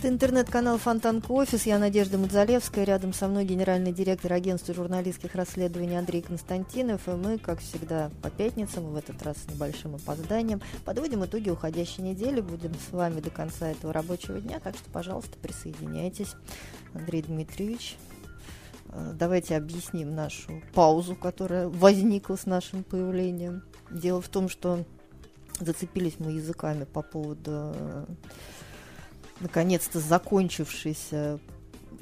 Это интернет-канал Фонтанка Офис. Я Надежда Мудзалевская. Рядом со мной генеральный директор агентства журналистских расследований Андрей Константинов. И мы, как всегда, по пятницам, в этот раз с небольшим опозданием, подводим итоги уходящей недели. Будем с вами до конца этого рабочего дня. Так что, пожалуйста, присоединяйтесь. Андрей Дмитриевич, э, давайте объясним нашу паузу, которая возникла с нашим появлением. Дело в том, что зацепились мы языками по поводу э, наконец-то закончившейся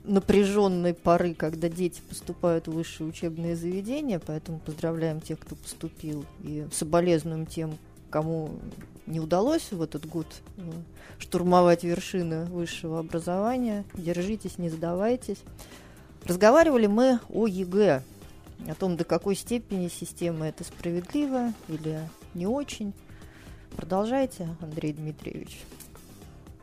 напряженной поры, когда дети поступают в высшие учебные заведения, поэтому поздравляем тех, кто поступил, и соболезнуем тем, кому не удалось в этот год э, штурмовать вершины высшего образования. Держитесь, не сдавайтесь. Разговаривали мы о ЕГЭ, о том, до какой степени система это справедливая или не очень. Продолжайте, Андрей Дмитриевич.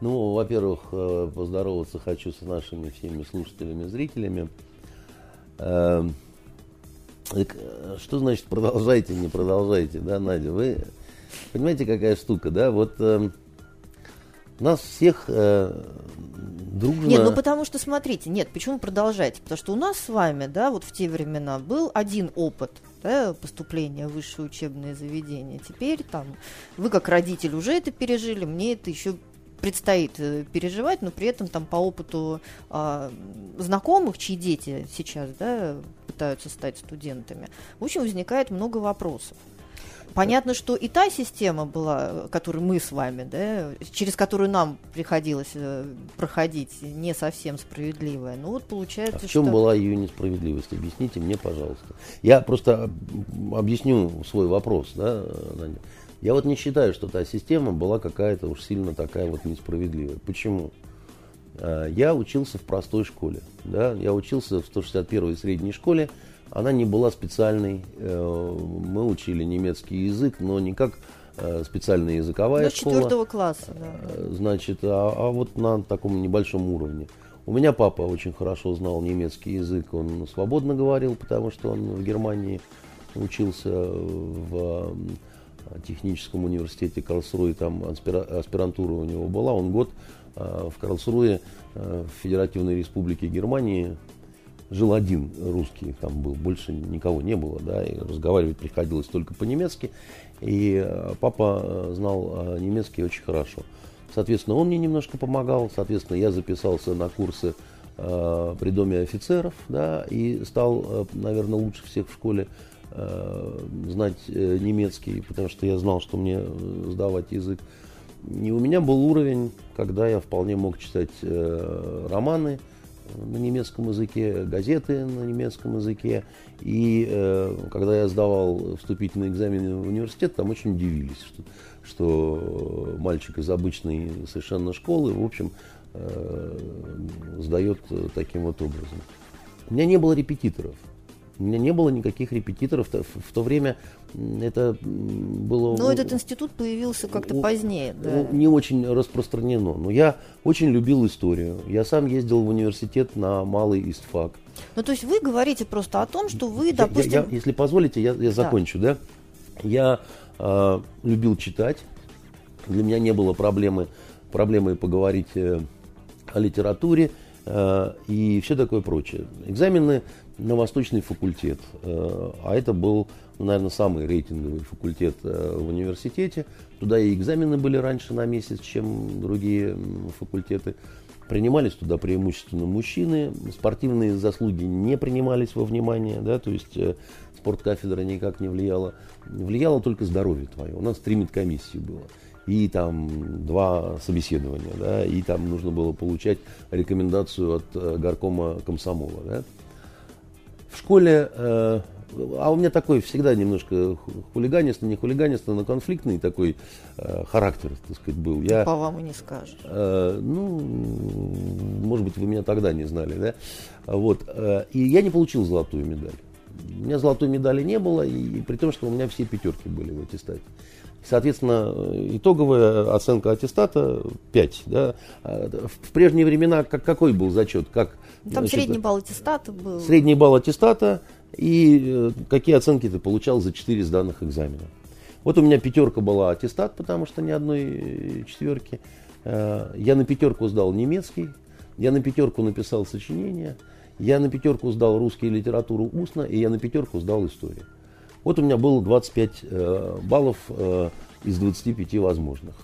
Ну, во-первых, э, поздороваться хочу с нашими всеми слушателями, зрителями. Эм, э, что значит продолжайте, не продолжайте, да, Надя? Вы понимаете, какая штука, да? Вот э, нас всех э, дружно... Нет, ну потому что, смотрите, нет, почему продолжайте? Потому что у нас с вами, да, вот в те времена был один опыт да, поступления в высшее учебное заведение. Теперь там вы как родитель уже это пережили, мне это еще предстоит э, переживать, но при этом там по опыту а, знакомых, чьи дети сейчас да, пытаются стать студентами, в общем, возникает много вопросов. Понятно, что и та система была, которую мы с вами, да, через которую нам приходилось э, проходить, не совсем справедливая. Ну вот получается, а в чем что... была ее несправедливость? Объясните мне, пожалуйста. Я просто объясню свой вопрос, да, Надя. Я вот не считаю, что та система была какая-то уж сильно такая вот несправедливая. Почему? А, я учился в простой школе. Да? Я учился в 161-й средней школе. Она не была специальной. Э, мы учили немецкий язык, но не как э, специальная языковая До школа. четвертого класса, да. Э, значит, а, а вот на таком небольшом уровне. У меня папа очень хорошо знал немецкий язык, он свободно говорил, потому что он в Германии учился в техническом университете Карлсруе, там аспирантура у него была, он год а, в Карлсруе, а, в Федеративной Республике Германии, жил один русский, там был, больше никого не было, да, и разговаривать приходилось только по-немецки, и а, папа знал немецкий очень хорошо. Соответственно, он мне немножко помогал, соответственно, я записался на курсы э, при доме офицеров, да, и стал, наверное, лучше всех в школе. Э, знать э, немецкий, потому что я знал, что мне э, сдавать язык. И у меня был уровень, когда я вполне мог читать романы на немецком языке, газеты на немецком языке. И когда я сдавал вступительные экзамены в университет, там очень удивились, что, что мальчик из обычной совершенно школы, в общем, сдает таким вот образом. У меня не было репетиторов. У меня не было никаких репетиторов. В то время это было... Но этот институт появился как-то позднее. Да. Не очень распространено. Но я очень любил историю. Я сам ездил в университет на малый истфак. Ну, то есть вы говорите просто о том, что вы, допустим... Я, я, если позволите, я, я закончу, да? да? Я э, любил читать. Для меня не было проблемы, проблемы поговорить э, о литературе э, и все такое прочее. Экзамены на Восточный факультет. Э, а это был, наверное, самый рейтинговый факультет э, в университете. Туда и экзамены были раньше на месяц, чем другие факультеты. Принимались туда преимущественно мужчины. Спортивные заслуги не принимались во внимание. Да, то есть э, спорткафедра никак не влияла. Влияло только здоровье твое. У нас три медкомиссии было и там два собеседования, да, и там нужно было получать рекомендацию от горкома комсомола, да. В школе э, а у меня такой всегда немножко хулиганистый, не хулиганистый, но конфликтный такой э, характер, так сказать, был. Я, По вам и не скажешь. Э, ну, может быть, вы меня тогда не знали, да? Вот. Э, и я не получил золотую медаль. У меня золотой медали не было, и, и при том, что у меня все пятерки были в аттестате. Соответственно, итоговая оценка аттестата 5. Да? А, в прежние времена как, какой был зачет? Как, Там значит, средний балл аттестата был. Средний балл аттестата и э, какие оценки ты получал за 4 сданных экзамена. Вот у меня пятерка была аттестат, потому что ни одной э, четверки. Э, я на пятерку сдал немецкий, я на пятерку написал сочинение, я на пятерку сдал русский литературу устно, и я на пятерку сдал историю. Вот у меня было 25 э, баллов из 25 возможных.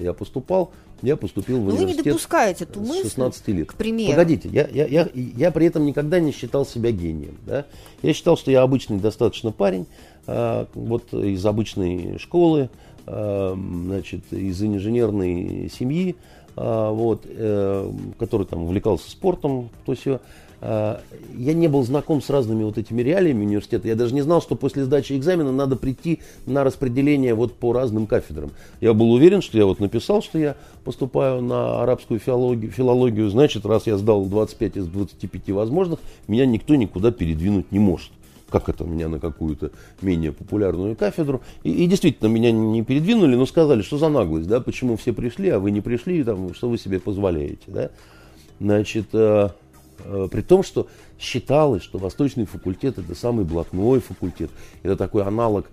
Я поступал, я поступил в Но университет. Вы не допускаете эту мысль, 16 лет. к примеру. Погодите, я, я, я, я при этом никогда не считал себя гением. Да? Я считал, что я обычный достаточно парень, э, вот из обычной школы, э, значит, из инженерной семьи, э, вот, э, который там увлекался спортом, то все. Я не был знаком с разными вот этими реалиями университета. Я даже не знал, что после сдачи экзамена надо прийти на распределение вот по разным кафедрам. Я был уверен, что я вот написал, что я поступаю на арабскую филологию, филологию значит, раз я сдал 25 из 25 возможных, меня никто никуда передвинуть не может как это меня на какую-то менее популярную кафедру. И, и действительно, меня не передвинули, но сказали, что за наглость, да, почему все пришли, а вы не пришли, там, что вы себе позволяете, да. Значит, Э, при том, что считалось, что Восточный факультет это самый блатной факультет, это такой аналог,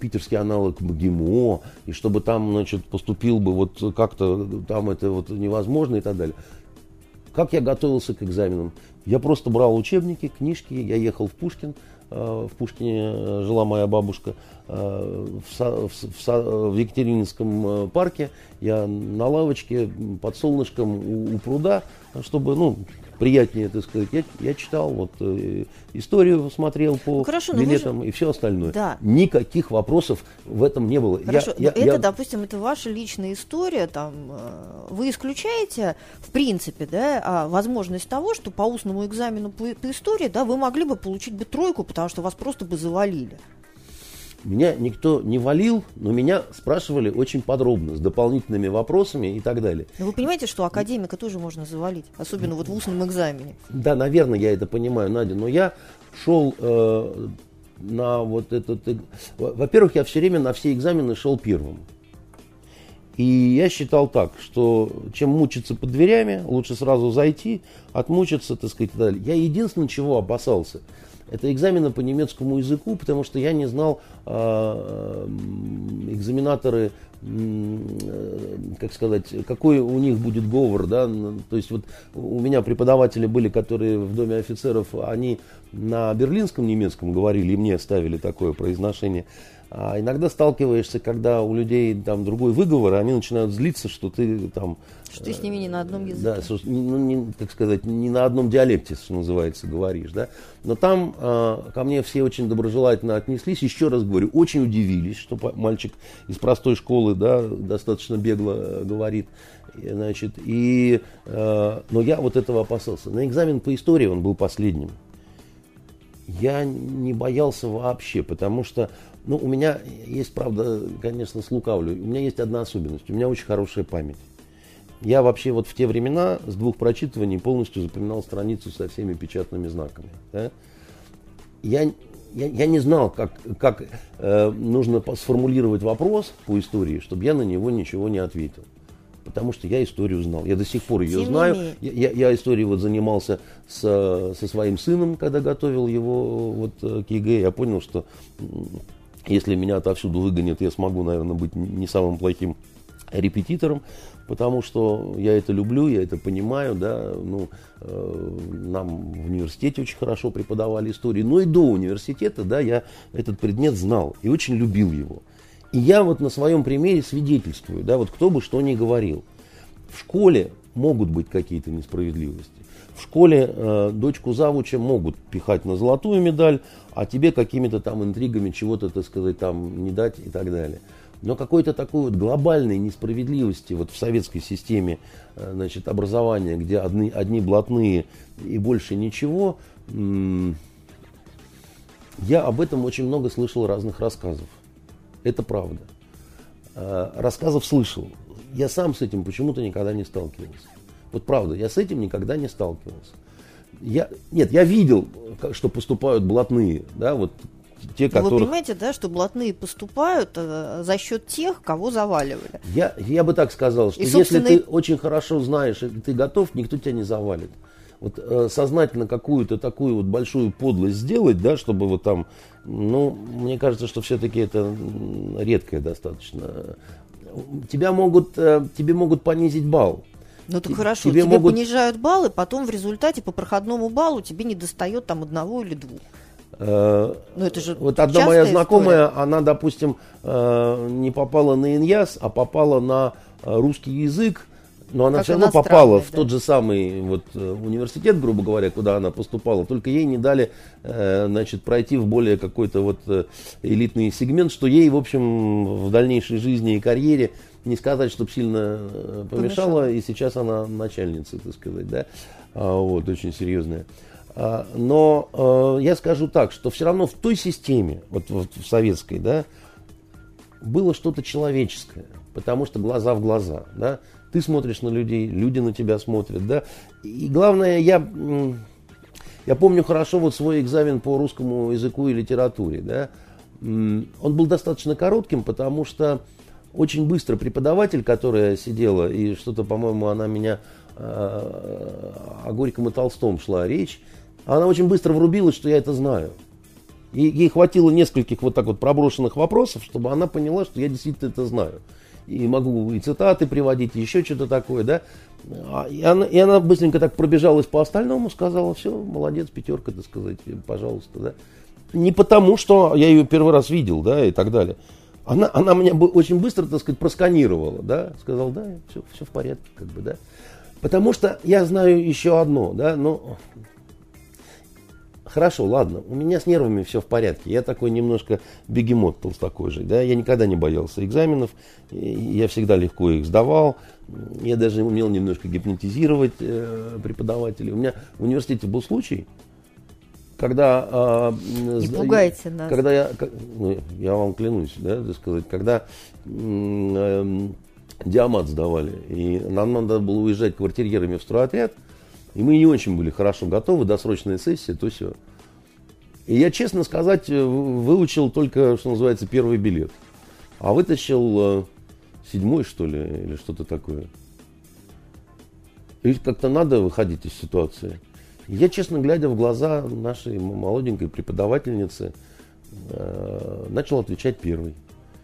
питерский аналог МГИМО, и чтобы там, значит, поступил бы вот как-то, там это вот невозможно и так далее. Как я готовился к экзаменам? Я просто брал учебники, книжки, я ехал в Пушкин, э, в Пушкине э, жила моя бабушка, в, в, в, в Екатерининском парке, я на лавочке под солнышком у, у пруда, чтобы, ну, приятнее, так сказать. Я, я читал, вот э, историю смотрел по ну, хорошо, билетам же... и все остальное. Да. Никаких вопросов в этом не было. Хорошо, я, я, это, я... допустим, это ваша личная история, там, э, вы исключаете, в принципе, да, а, возможность того, что по устному экзамену по, по истории, да, вы могли бы получить бы тройку, потому что вас просто бы завалили. Меня никто не валил, но меня спрашивали очень подробно, с дополнительными вопросами и так далее. Но вы понимаете, что академика тоже можно завалить, особенно вот в устном экзамене? Да, наверное, я это понимаю, Надя, но я шел э, на вот этот... Во-первых, я все время на все экзамены шел первым. И я считал так, что чем мучиться под дверями, лучше сразу зайти, отмучиться, так сказать, и так далее. Я единственное, чего опасался – это экзамены по немецкому языку, потому что я не знал э, экзаменаторы, э, как сказать, какой у них будет говор, да, то есть вот у меня преподаватели были, которые в Доме офицеров, они на берлинском немецком говорили, и мне ставили такое произношение. А иногда сталкиваешься, когда у людей там другой выговор, и они начинают злиться, что ты там... Что ты с ними не на одном языке. Да, что, ну, не, так сказать, не на одном диалекте, что называется, говоришь, да. Но там э, ко мне все очень доброжелательно отнеслись. Еще раз говорю, очень удивились, что мальчик из простой школы, да, достаточно бегло э, говорит. Значит, и, э, но я вот этого опасался. На экзамен по истории он был последним. Я не боялся вообще, потому что ну, у меня есть, правда, конечно, слукавлю. У меня есть одна особенность. У меня очень хорошая память. Я вообще вот в те времена с двух прочитываний полностью запоминал страницу со всеми печатными знаками. Да? Я, я, я не знал, как, как э, нужно сформулировать вопрос по истории, чтобы я на него ничего не ответил. Потому что я историю знал. Я до сих пор ее Тем знаю. Я, я, я историей вот занимался с, со своим сыном, когда готовил его вот, к ЕГЭ. Я понял, что если меня отовсюду выгонят, я смогу, наверное, быть не самым плохим репетитором, потому что я это люблю, я это понимаю, да, ну, э, нам в университете очень хорошо преподавали историю, но и до университета, да, я этот предмет знал и очень любил его. И я вот на своем примере свидетельствую, да, вот кто бы что ни говорил. В школе могут быть какие-то несправедливости. В школе э, дочку завуча могут пихать на золотую медаль, а тебе какими-то там интригами чего-то, так сказать, там не дать и так далее. Но какой-то такой вот глобальной несправедливости вот в советской системе э, значит, образования, где одни, одни блатные и больше ничего, Я об этом очень много слышал разных рассказов. Это правда. Э, рассказов слышал. Я сам с этим почему-то никогда не сталкивался. Вот правда, я с этим никогда не сталкивался. Я, нет, я видел, что поступают блатные, да, вот те, которых... Вы понимаете, да, что блатные поступают э, за счет тех, кого заваливали. Я, я бы так сказал, что и, собственно... если ты очень хорошо знаешь, и ты готов, никто тебя не завалит. Вот э, сознательно какую-то такую вот большую подлость сделать, да, чтобы вот там, ну, мне кажется, что все-таки это редкое достаточно. Тебя могут, э, тебе могут понизить балл. Ну так хорошо, тебе, тебе могут... понижают баллы, потом в результате по проходному баллу тебе не достает там одного или двух. Э, ну, это же вот одна моя знакомая, история. она, допустим, э, не попала на иньяс, а попала на э, русский язык, но она как все равно попала да. в тот же самый вот, университет, грубо говоря, куда она поступала, только ей не дали значит, пройти в более какой-то вот элитный сегмент, что ей, в общем, в дальнейшей жизни и карьере не сказать, чтобы сильно помешало, помешало. и сейчас она начальница, так сказать, да, а, вот, очень серьезная. А, но э, я скажу так, что все равно в той системе, вот в советской, да, было что-то человеческое, потому что глаза в глаза, да, ты смотришь на людей, люди на тебя смотрят, да, и главное, я, я помню хорошо вот свой экзамен по русскому языку и литературе, да, он был достаточно коротким, потому что очень быстро преподаватель, которая сидела, и что-то, по-моему, она меня о Горьком и Толстом шла речь, она очень быстро врубилась, что я это знаю. И ей хватило нескольких вот так вот проброшенных вопросов, чтобы она поняла, что я действительно это знаю. И могу и цитаты приводить, и еще что-то такое, да. А, и она, и она быстренько так пробежалась по остальному, сказала, все, молодец, пятерка, так сказать, пожалуйста, да. Не потому, что я ее первый раз видел, да, и так далее. Она, она меня очень быстро, так сказать, просканировала, да, сказал, да, все, все в порядке, как бы, да. Потому что я знаю еще одно, да, но Хорошо, ладно, у меня с нервами все в порядке. Я такой немножко бегемот толстокожий. Да? Я никогда не боялся экзаменов. Я всегда легко их сдавал. Я даже умел немножко гипнотизировать э, преподавателей. У меня в университете был случай, когда... Э, не пугайте нас. Когда я, ну, я вам клянусь, да, сказать, когда э, диамат сдавали, и нам надо было уезжать квартирьерами в стройотряд, и мы не очень были хорошо готовы, досрочная сессия, то все. И я, честно сказать, э, выучил только, что называется, первый билет. А вытащил э, седьмой, что ли, или что-то такое. И как-то надо выходить из ситуации. Я, честно глядя в глаза нашей молоденькой преподавательницы, э, начал отвечать первый.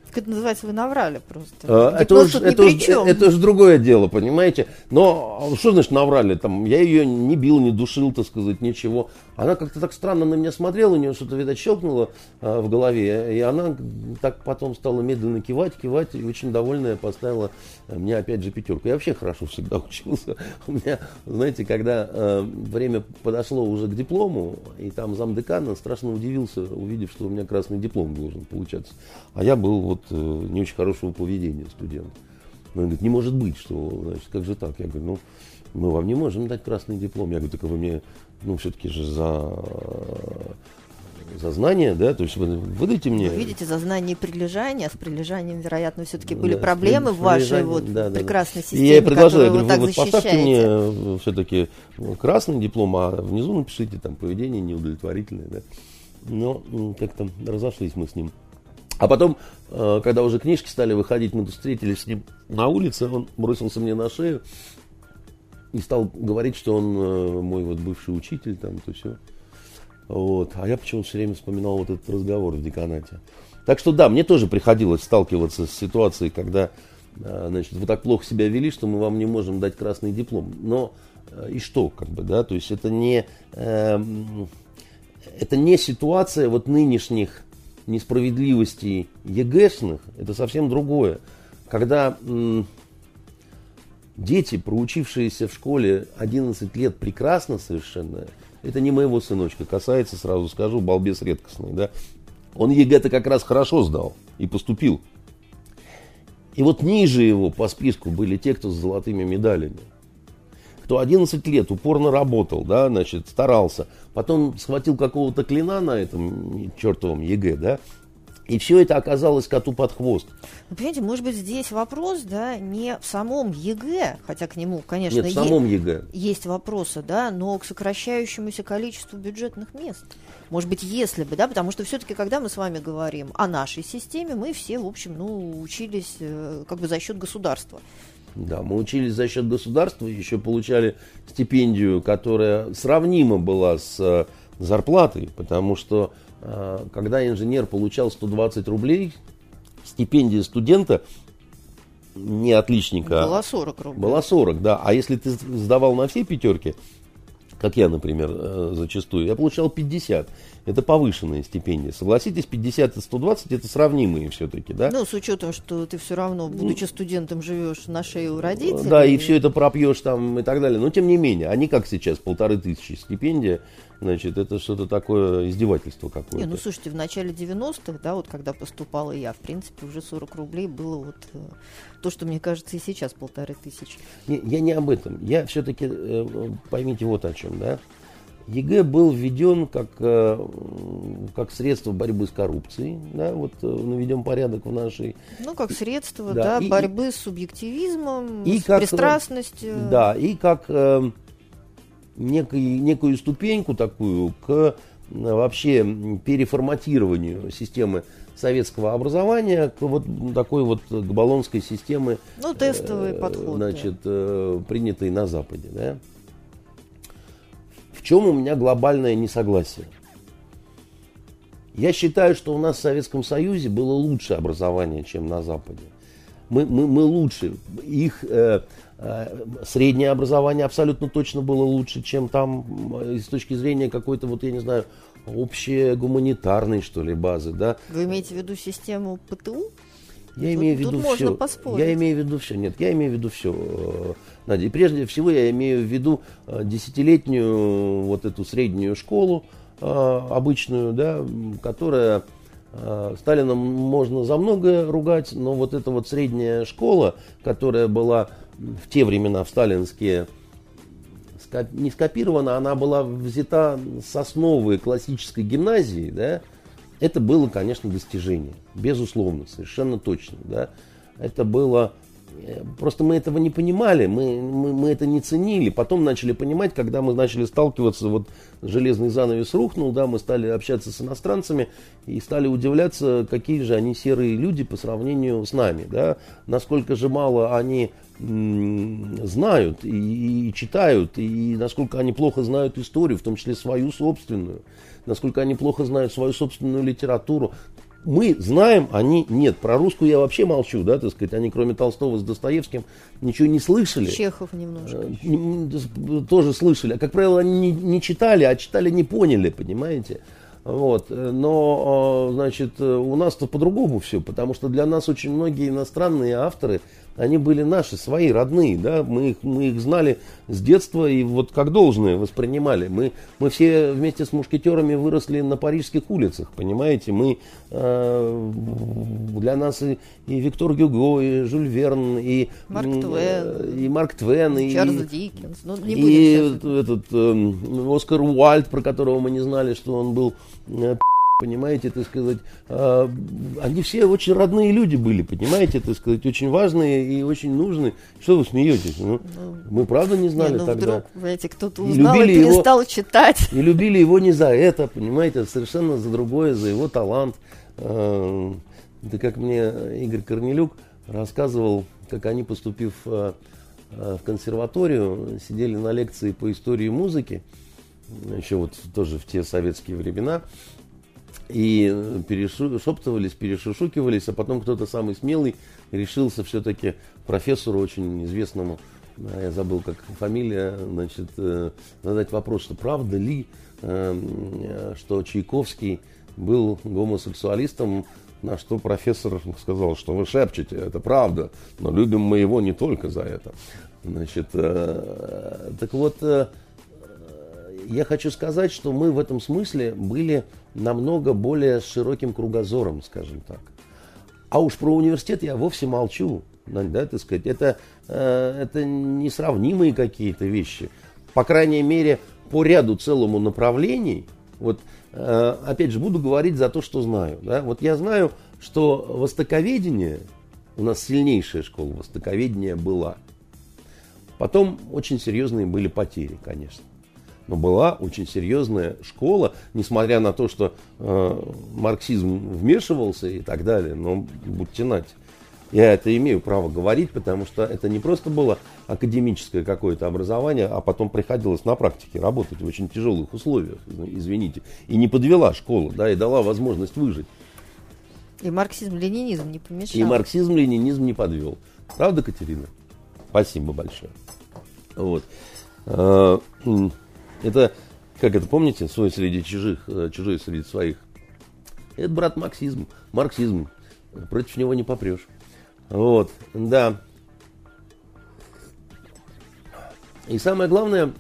Как это называется, вы наврали просто. А, это, уж, это, уж, это уж другое дело, понимаете. Но что значит наврали? Там, я ее не бил, не душил, так сказать, ничего. Она как-то так странно на меня смотрела, у нее что-то, видать, щелкнуло а, в голове. И она так потом стала медленно кивать, кивать, и очень довольная поставила мне опять же пятерку. Я вообще хорошо всегда учился. У меня, знаете, когда э, время подошло уже к диплому, и там замдекана страшно удивился, увидев, что у меня красный диплом должен получаться. А я был вот э, не очень хорошего поведения студент. Он говорит, не может быть, что, значит, как же так? Я говорю, ну, мы вам не можем дать красный диплом. Я говорю, так вы мне, ну, все-таки же за за знание, да, то есть вы выдайте мне... Вы видите, за знание и прилежание, а с прилежанием, вероятно, все-таки были да, проблемы в вашей вот да, да, прекрасной системе, и я предложил, я говорю, вы, вот поставьте мне э, все-таки красный диплом, а внизу напишите там поведение неудовлетворительное, да. Но как-то разошлись мы с ним. А потом, э, когда уже книжки стали выходить, мы встретились с ним на улице, он бросился мне на шею и стал говорить, что он э, мой вот бывший учитель, там, то все. Вот. А я почему-то все время вспоминал вот этот разговор в деканате. Так что да, мне тоже приходилось сталкиваться с ситуацией, когда а, значит, вы так плохо себя вели, что мы вам не можем дать красный диплом. Но э, и что, как бы, да, то есть это не, э, это не ситуация вот нынешних несправедливостей ЕГЭшных, это совсем другое. Когда м, дети, проучившиеся в школе 11 лет прекрасно совершенно, это не моего сыночка касается, сразу скажу, балбес редкостный, да. Он ЕГЭ-то как раз хорошо сдал и поступил. И вот ниже его по списку были те, кто с золотыми медалями. кто 11 лет упорно работал, да, значит, старался, потом схватил какого-то клина на этом чертовом ЕГЭ, да, и все это оказалось коту под хвост. Вы понимаете, может быть, здесь вопрос, да, не в самом ЕГЭ, хотя к нему, конечно, Нет, в самом е- ЕГЭ. есть вопросы, да, но к сокращающемуся количеству бюджетных мест. Может быть, если бы, да, потому что все-таки, когда мы с вами говорим о нашей системе, мы все, в общем, ну, учились э, как бы за счет государства. Да, мы учились за счет государства, еще получали стипендию, которая сравнима была с э, зарплатой, потому что э, когда инженер получал 120 рублей, стипендия студента, не отличника, Было 40 рублей. была 40, да. А если ты сдавал на все пятерки, как я, например, э, зачастую, я получал 50. Это повышенная стипендия. Согласитесь, 50 и 120 это сравнимые все-таки, да? Ну, с учетом, что ты все равно, будучи студентом, живешь на шее у родителей. Да, и все это пропьешь там и так далее. Но тем не менее, они как сейчас, полторы тысячи стипендия, значит, это что-то такое издевательство какое-то. Не, ну слушайте, в начале 90-х, да, вот когда поступала я, в принципе, уже 40 рублей было вот э, то, что мне кажется и сейчас полторы тысячи. Не, я не об этом. Я все-таки, поймите вот о чем, да. ЕГЭ был введен как, э, как средство борьбы с коррупцией, да, вот э, наведем порядок в нашей... Ну, как средство, Да, да, и- борьбы с субъективизмом, и с как, э, пристрастностью. Да, и как э, некой, некую ступеньку такую к вообще переформатированию системы советского образования к вот такой вот к баллонской системы Ну, тестовый э, подход. да. значит, э, принятый на Западе. Да? В чем у меня глобальное несогласие? Я считаю, что у нас в Советском Союзе было лучше образование, чем на Западе. Мы, мы, мы лучше. Их э, среднее образование абсолютно точно было лучше, чем там э, с точки зрения какой-то, вот я не знаю, общей гуманитарной, что ли, базы. Да? Вы имеете в виду систему ПТУ? Я Тут- имею в виду все. поспорить. Я имею в виду все. Нет, я имею в виду все. Надя, и прежде всего я имею в виду э, десятилетнюю вот эту среднюю школу э, обычную, да, которая э, Сталина можно за многое ругать, но вот эта вот средняя школа, которая была в те времена, в сталинские, не скопирована, она была взята с основы классической гимназии, да, это было, конечно, достижение, безусловно, совершенно точно, да. Это было, просто мы этого не понимали, мы, мы, мы это не ценили, потом начали понимать, когда мы начали сталкиваться, вот железный занавес рухнул, да, мы стали общаться с иностранцами и стали удивляться, какие же они серые люди по сравнению с нами, да, насколько же мало они знают и, и читают, и насколько они плохо знают историю, в том числе свою собственную, насколько они плохо знают свою собственную литературу. Мы знаем, они нет. Про русскую я вообще молчу, да, так сказать, они кроме Толстого с Достоевским ничего не слышали. Чехов немножко. Э, не- тоже слышали. А, как правило, они не, не читали, а читали не поняли, понимаете? Вот. э, Но, э, значит, э, у нас-то по-другому все, потому что для нас очень многие иностранные авторы, они были наши, свои, родные, да, мы их, мы их знали с детства и вот как должное воспринимали. Мы, мы все вместе с мушкетерами выросли на парижских улицах, понимаете? Мы, э, для нас и, и Виктор Гюго, и Жюль Верн, и Марк Твен. э, и Марк Твен, и, Чарльз Диккенс. Ну, не и этот эм, Оскар Уальд, про которого мы не знали, что он был, э, понимаете, так сказать, э, они все очень родные люди были, понимаете, так сказать, очень важные и очень нужные. Что вы смеетесь? Ну, мы правда не знали Не, ну тогда. вдруг, знаете, кто-то И узнал и его- перестал читать. И любили его не за это, понимаете, а совершенно за другое, за его талант. Э, Это как мне Игорь Корнелюк рассказывал, как они, поступив э, в консерваторию, сидели на лекции по истории музыки, еще вот тоже в те советские времена, и э, перешептывались, перешушукивались, а потом кто-то самый смелый решился все-таки профессору очень известному, я забыл, как фамилия, значит, э, задать вопрос, что правда ли, э, что Чайковский был гомосексуалистом, на что профессор сказал, что вы шепчете, это правда, но любим мы его не только за это. Значит, так вот, я хочу сказать, что мы в этом смысле были намного более широким кругозором, скажем так. А уж про университет я вовсе молчу. да, так сказать, это, э, это несравнимые какие-то вещи. По крайней мере, по ряду целому направлений, вот, э, опять же, буду говорить за то, что знаю. Да? Вот я знаю, что востоковедение, у нас сильнейшая школа востоковедения была. Потом очень серьезные были потери, конечно. Но была очень серьезная школа, несмотря на то, что э, марксизм вмешивался и так далее. Но будьте нать. Я это имею право говорить, потому что это не просто было академическое какое-то образование, а потом приходилось на практике работать в очень тяжелых условиях, извините. И не подвела школа, да, и дала возможность выжить. И марксизм-ленинизм не помешал. И марксизм-ленинизм не подвел. Правда, Катерина? Спасибо большое. Вот. Это, как это, помните, свой среди чужих, э, чужой среди своих. Это, брат, марксизм, марксизм. Против него не попрешь. Вот, да. И самое главное,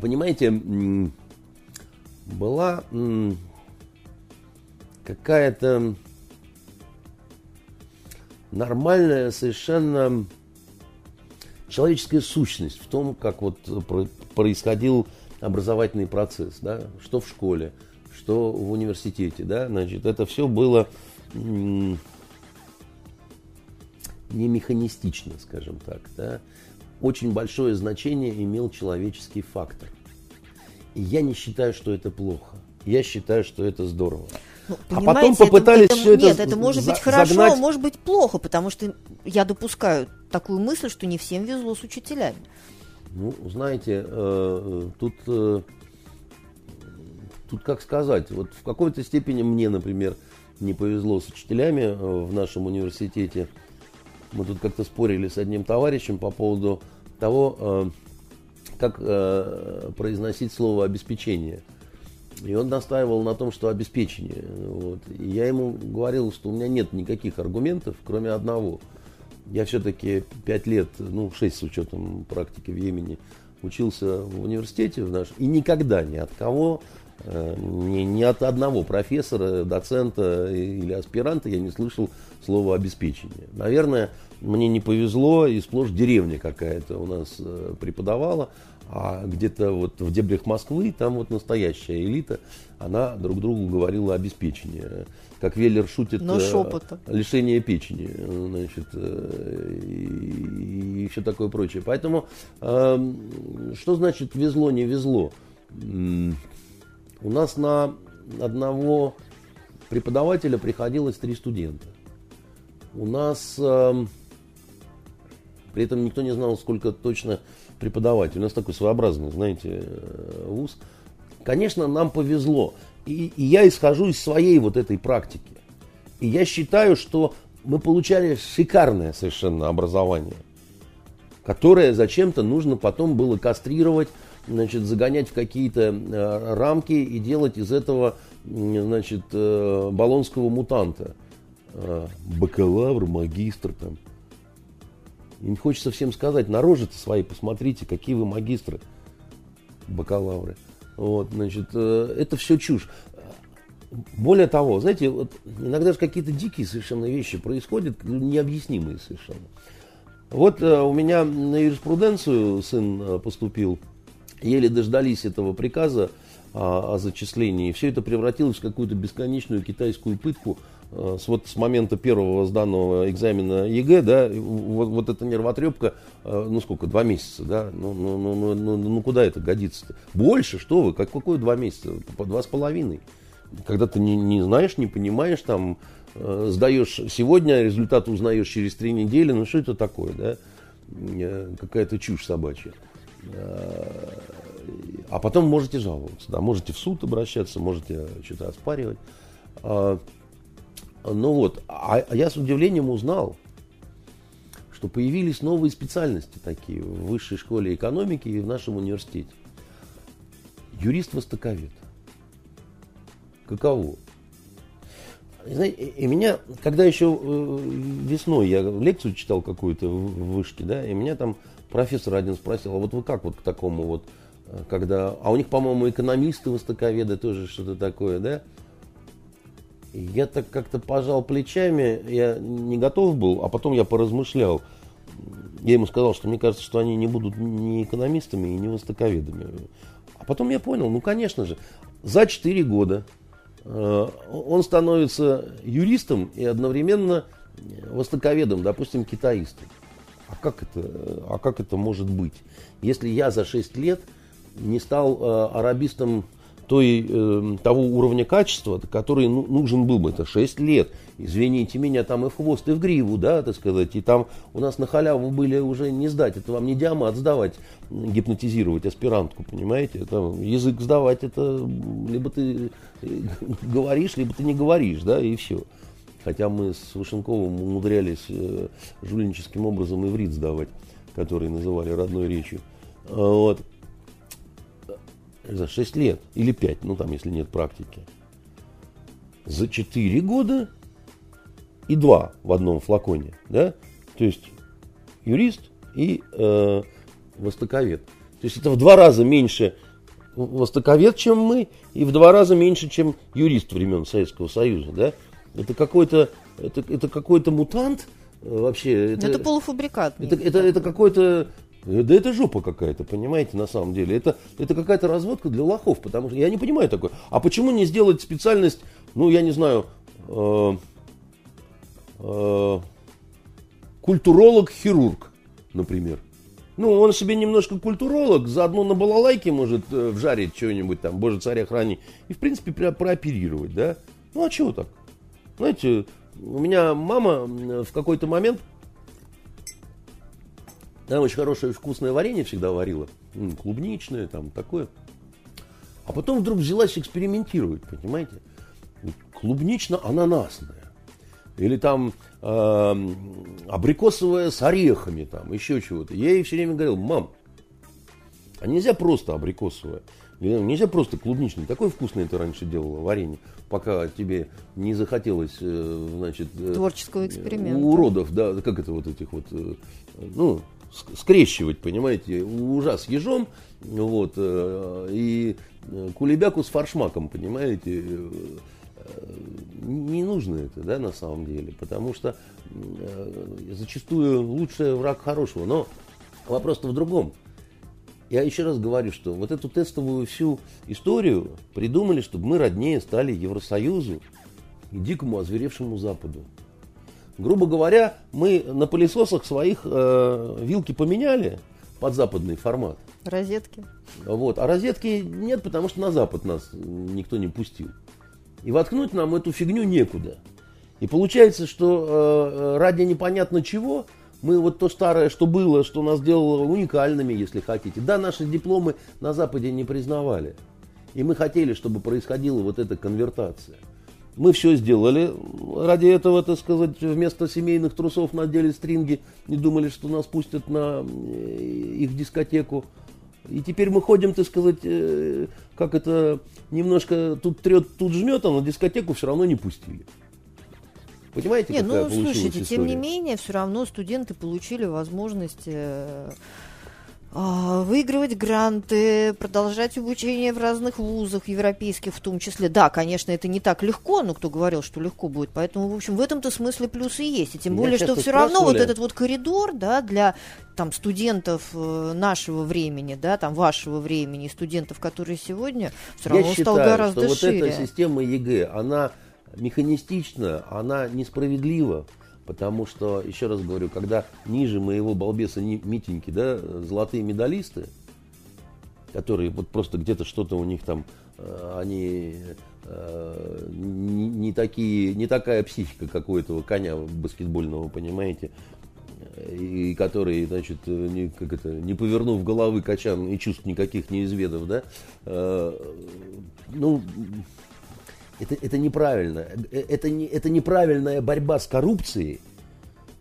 понимаете, была какая-то нормальная совершенно человеческая сущность в том, как вот происходил образовательный процесс, да, что в школе, что в университете, да, значит, это все было не механистично, скажем так, да, очень большое значение имел человеческий фактор. И я не считаю, что это плохо. Я считаю, что это здорово. Ну, а потом попытались это, это, все это Нет, это может быть хорошо, загнать... а может быть плохо, потому что я допускаю такую мысль, что не всем везло с учителями. Ну, знаете, э, тут, э, тут как сказать, вот в какой-то степени мне, например, не повезло с учителями э, в нашем университете. Мы тут как-то спорили с одним товарищем по поводу того, как произносить слово обеспечение. И он настаивал на том, что обеспечение. Вот. И я ему говорил, что у меня нет никаких аргументов, кроме одного. Я все-таки пять лет, ну, шесть с учетом практики в Йемене, учился в университете в наш, и никогда ни от кого, э, ни, ни от одного профессора, доцента или аспиранта я не слышал слова обеспечение. Наверное, мне не повезло, и сплошь деревня какая-то у нас э, преподавала. А где-то вот в дебрях Москвы, там вот настоящая элита, она друг другу говорила обеспечение. Как Веллер шутит, Но. Э, лишение печени, значит, э, и, и все такое прочее. Поэтому, э, что значит везло, не везло? У нас на одного преподавателя приходилось три студента. У нас э, при этом никто не знал, сколько точно преподаватель. У нас такой своеобразный, знаете, э, вуз. Конечно, нам повезло. И, и я исхожу из своей вот этой практики. И я считаю, что мы получали шикарное совершенно образование, которое зачем-то нужно потом было кастрировать, значит, загонять в какие-то э, рамки и делать из этого, значит, э, баллонского мутанта. Э, бакалавр, магистр там. Им хочется всем сказать, на рожи свои посмотрите, какие вы магистры, бакалавры. Вот, значит, э, это все чушь. Более того, знаете, вот иногда же какие-то дикие совершенно вещи происходят, необъяснимые совершенно. Вот э, у меня на юриспруденцию сын э, поступил, еле дождались этого приказа о, о зачислении. Все это превратилось в какую-то бесконечную китайскую пытку – с, вот с момента первого сданного экзамена ЕГЭ, да, вот, вот эта нервотрепка, э, ну сколько, два месяца, да, ну, ну, ну, ну, ну, ну куда это годится-то? Больше, что вы, как, какое два месяца? По два с половиной. Когда ты не, не знаешь, не понимаешь, там, э, сдаешь сегодня, результат узнаешь через три недели, ну что это такое, да? Э, какая-то чушь собачья. А потом можете жаловаться, да, можете в суд обращаться, можете что-то оспаривать. Ну вот, а, а я с удивлением узнал, что появились новые специальности такие в высшей школе экономики и в нашем университете. Юрист-востоковед. Каково? Знаете, и меня, когда еще э, весной я лекцию читал какую-то в вышке, да, и меня там профессор один спросил, а вот вы как вот к такому вот, э, когда, а у них, по-моему, экономисты, востоковеды тоже что-то такое, да, Я так как-то пожал плечами, я не готов был, а потом я поразмышлял. Я ему сказал, что мне кажется, что они не будут ни экономистами и не востоковедами. А потом я понял, ну, конечно же, за 4 года э, он становится юристом и одновременно востоковедом, допустим, китаистом. А как это, а как это может быть? Если я за 6 лет не стал э, арабистом той, э, того уровня качества, который ну, нужен был бы. Это 6 лет. Извините меня, там и в хвост, и в гриву, да, так сказать. И там у нас на халяву были уже не сдать. Это вам не диамат сдавать, гипнотизировать аспирантку, понимаете? Это, язык сдавать, это либо ты э, говоришь, либо ты не говоришь, да, и все. Хотя мы с Вышенковым умудрялись э, жульническим образом иврит сдавать, который называли родной речью. Вот за 6 лет или 5, ну там, если нет практики. За 4 года и 2 в одном флаконе, да? То есть юрист и э, востоковед. То есть это в два раза меньше востоковед, чем мы, и в два раза меньше, чем юрист времен Советского Союза, да? Это какой-то, это, это какой-то мутант, э, вообще. Это, это полуфабрикат. Это, это, это какой-то да это жопа какая-то, понимаете, на самом деле. Это, это какая-то разводка для лохов, потому что я не понимаю такое. А почему не сделать специальность, ну, я не знаю, э, э, культуролог-хирург, например. Ну, он себе немножко культуролог, заодно на балалайке может э, вжарить что-нибудь там, боже царя храни, и, в принципе, про прооперировать, да? Ну, а чего так? Знаете, у меня мама в какой-то момент она очень хорошее вкусное варенье всегда варила. Клубничное, там такое. А потом вдруг взялась экспериментировать, понимаете? Клубнично-ананасное. Или там э, абрикосовое с орехами, там, еще чего-то. Я ей все время говорил, мам, а нельзя просто абрикосовое. Нельзя просто клубничное. Такое вкусное ты раньше делала варенье, пока тебе не захотелось, э, значит... Э, Творческого эксперимента. Уродов, да, как это вот этих вот, э, ну, скрещивать, понимаете, ужас ежом, вот, э, и кулебяку с фаршмаком, понимаете, э, не нужно это, да, на самом деле, потому что э, зачастую лучший враг хорошего, но вопрос-то в другом. Я еще раз говорю, что вот эту тестовую всю историю придумали, чтобы мы роднее стали Евросоюзу и дикому озверевшему Западу. Грубо говоря, мы на пылесосах своих э, вилки поменяли под западный формат. Розетки. Вот. А розетки нет, потому что на запад нас никто не пустил. И воткнуть нам эту фигню некуда. И получается, что э, ради непонятно чего мы вот то старое, что было, что нас делало уникальными, если хотите. Да, наши дипломы на Западе не признавали. И мы хотели, чтобы происходила вот эта конвертация. Мы все сделали. Ради этого, так сказать, вместо семейных трусов надели стринги и думали, что нас пустят на э, их дискотеку. И теперь мы ходим, так сказать, э, как это, немножко тут трет, тут жмет, а на дискотеку все равно не пустили. Понимаете, Нет, ну, слушайте, история? тем не менее, все равно студенты получили возможность э, выигрывать гранты, продолжать обучение в разных вузах, европейских в том числе. Да, конечно, это не так легко, но кто говорил, что легко будет. Поэтому, в общем, в этом-то смысле плюсы есть. И тем Меня более, что все равно вот этот вот коридор, да, для там студентов э, нашего времени, да, там вашего времени, студентов, которые сегодня, все равно Я считаю, стал гораздо что шире. вот эта система ЕГЭ, она механистична, она несправедлива. Потому что, еще раз говорю, когда ниже моего балбеса Митеньки, да, золотые медалисты, которые вот просто где-то что-то у них там, э, они э, не, не такие, не такая психика, как у этого коня баскетбольного, понимаете, и который, значит, не, как это, не повернув головы кочан и чувств никаких не изведав, да, э, ну, это, это неправильно. Э, это, не, это неправильная борьба с коррупцией,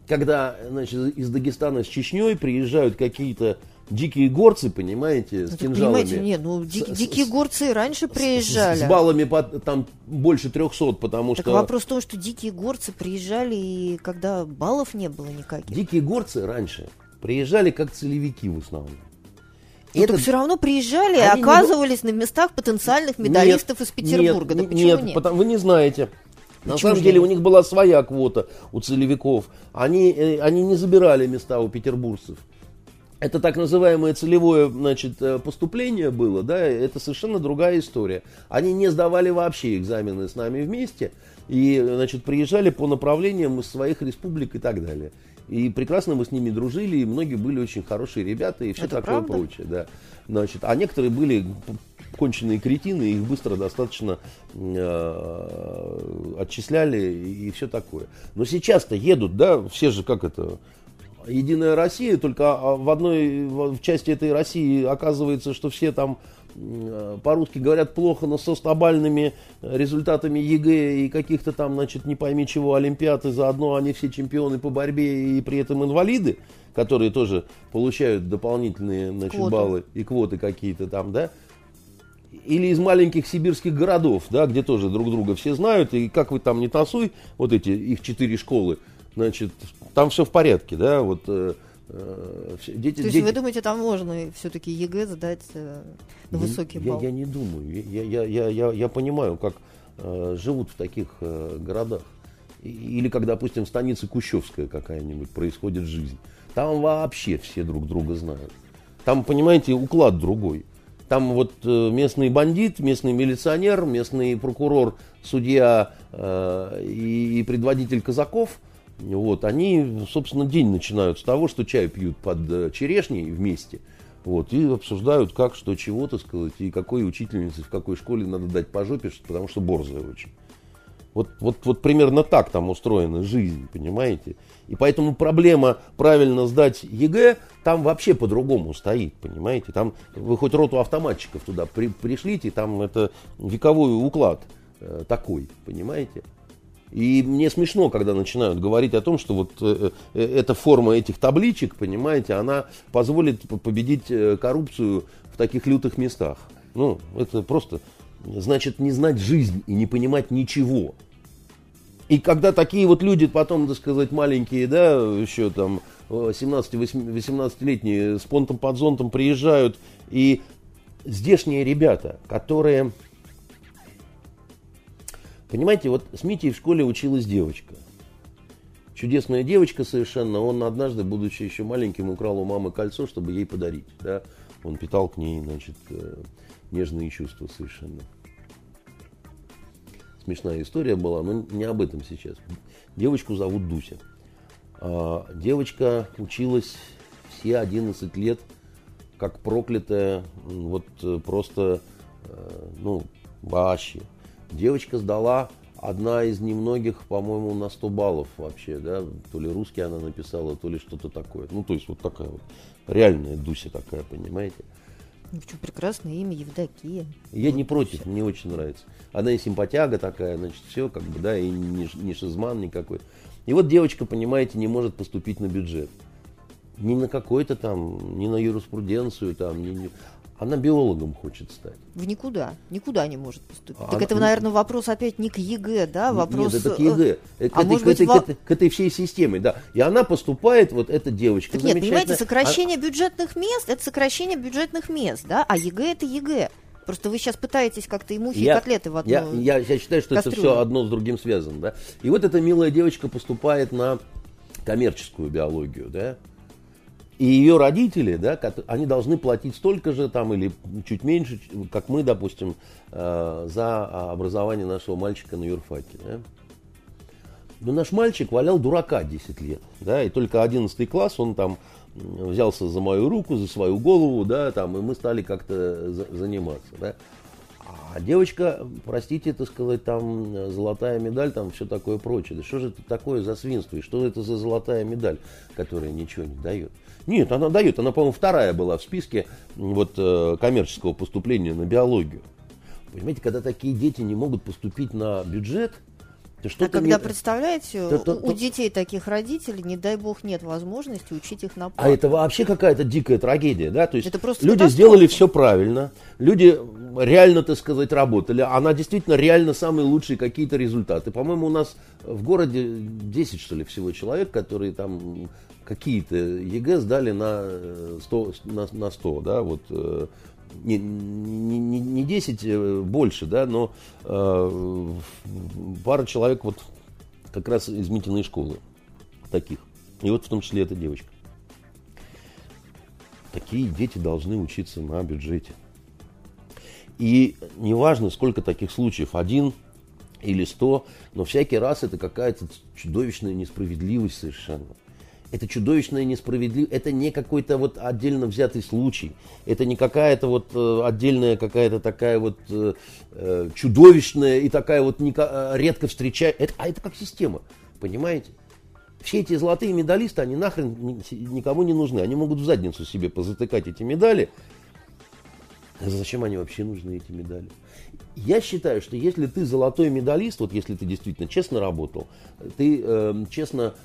когда значит, из Дагестана с Чечней приезжают какие-то дикие горцы, понимаете, ну, с кинжалами. Понимаете, нет, ну ди- с, дикие с, горцы раньше приезжали. С, с баллами по, там больше 300, потому так что... вопрос в том, что дикие горцы приезжали, и когда баллов не было никаких. Дикие горцы раньше приезжали как целевики в основном. Ну, это... все равно приезжали и оказывались не... на местах потенциальных медалистов нет, из Петербурга. Нет, да почему нет? нет? Потому, вы не знаете. На Почему самом деле у них была своя квота у целевиков. Они, э, они не забирали места у петербуржцев. Это так называемое целевое значит, э, поступление было, да, это совершенно другая история. Они не сдавали вообще экзамены с нами вместе и, значит, приезжали по направлениям из своих республик и так далее. И прекрасно мы с ними дружили, и многие были очень хорошие ребята и все это такое правда? прочее, да. Значит, а некоторые были конченые кретины, их быстро достаточно э, отчисляли и, и все такое. Но сейчас-то едут, да, все же как это, Единая Россия, только а, в одной в части этой России оказывается, что все там по-русски говорят плохо, но со стобалльными результатами ЕГЭ и каких-то там, значит, не пойми чего, Олимпиады, заодно они все чемпионы по борьбе и при этом инвалиды, которые тоже получают дополнительные, значит, квоты. баллы и квоты какие-то там, да, или из маленьких сибирских городов, да, где тоже друг друга все знают, и как вы там ни тасуй, вот эти их четыре школы, значит, там все в порядке, да, вот э, э дети. То есть дети... вы думаете, там можно все-таки ЕГЭ задать э, на высокий балл? Я, я не думаю, я, я, я, я, я понимаю, как э, живут в таких э, городах. Или как, допустим, в станице Кущевская какая-нибудь происходит жизнь. Там вообще все друг друга знают. Там, понимаете, уклад другой. Там вот э, местный бандит, местный милиционер, местный прокурор, судья э, и, и предводитель казаков, вот, они, собственно, день начинают с того, что чай пьют под э, черешней вместе. Вот, и обсуждают, как, что, чего, так сказать, и какой учительнице, в какой школе надо дать по жопе, потому что борзая очень. Вот, вот, вот примерно так там устроена жизнь, понимаете? И поэтому проблема правильно сдать ЕГЭ там вообще по-другому стоит, понимаете? Там вы хоть роту автоматчиков туда при, пришлите, там это вековой уклад э, такой, понимаете? И мне смешно, когда начинают говорить о том, что вот э, э, эта форма этих табличек, понимаете, она позволит победить э, коррупцию в таких лютых местах. Ну, это просто значит не знать жизнь и не понимать ничего. И когда такие вот люди потом, так сказать, маленькие, да, еще там 17-18-летние с понтом под зонтом приезжают, и здешние ребята, которые... Понимаете, вот с Митей в школе училась девочка. Чудесная девочка совершенно. Он однажды, будучи еще маленьким, украл у мамы кольцо, чтобы ей подарить. Да? Он питал к ней, значит, э, нежные чувства совершенно смешная история была, но не об этом сейчас. Девочку зовут Дуся. А, девочка училась все 11 лет, как проклятая, вот э, просто, э, ну, вообще. Девочка сдала одна из немногих, по-моему, на 100 баллов вообще, да, то ли русский она написала, то ли что-то такое. Ну, то есть вот такая вот реальная Дуся такая, понимаете. Ну, почему прекрасное имя Евдокия. Я вот не против, все. мне очень нравится. Она и симпатяга такая, значит, все, как бы, да, и не, не шизман никакой. И вот девочка, понимаете, не может поступить на бюджет. Ни на какой-то там, ни на юриспруденцию там, ни, ни она биологом хочет стать. В никуда, никуда не может поступить. А, так это, наверное, вопрос опять не к ЕГЭ, да, вопрос... Нет, это к ЕГЭ, э, к, а этой, к, этой, во... к, этой, к этой всей системе, да. И она поступает, вот эта девочка так Нет, понимаете, сокращение а... бюджетных мест, это сокращение бюджетных мест, да, а ЕГЭ это ЕГЭ. Просто вы сейчас пытаетесь как-то и мухи, я, и котлеты в одну я, я, я считаю, что кастрюлю. это все одно с другим связано, да. И вот эта милая девочка поступает на коммерческую биологию, да, и ее родители, да, они должны платить столько же там или чуть меньше, как мы, допустим, э, за образование нашего мальчика на юрфаке. Да. Но наш мальчик валял дурака 10 лет, да, и только 11 класс он там взялся за мою руку, за свою голову, да, там, и мы стали как-то заниматься, да. А девочка, простите, это сказать, там золотая медаль, там все такое прочее. Да что же это такое за свинство? И что это за золотая медаль, которая ничего не дает? Нет, она дает. Она, по-моему, вторая была в списке вот, э, коммерческого поступления на биологию. Понимаете, когда такие дети не могут поступить на бюджет, то что а когда, не... представляете, то, то, у то... детей таких родителей, не дай бог, нет возможности учить их на А это вообще какая-то дикая трагедия, да? То есть это просто люди сделали все правильно, люди реально, так сказать, работали. Она действительно реально самые лучшие какие-то результаты. По-моему, у нас в городе 10, что ли, всего человек, которые там какие-то ЕГЭ сдали на 100, э, на, на 100 да, вот э, не, не, не, не 10 э, больше, да, но э, пара человек вот как раз из Митиной школы таких. И вот в том числе эта девочка. Такие дети должны учиться на бюджете. И неважно, сколько таких случаев, один или сто, но всякий раз это какая-то чудовищная несправедливость совершенно. Это чудовищная несправедливость, это не какой-то вот отдельно взятый случай, это не какая-то вот э, отдельная какая-то такая вот э, э чудовищная и такая вот не, э, редко встречаемая, а это как система, понимаете? Все эти золотые медалисты, они нахрен никому не нужны. Они могут в задницу себе позатыкать эти медали. Зачем они вообще нужны, эти медали? Я считаю, что если ты золотой медалист, вот если ты действительно честно работал, ты э, честно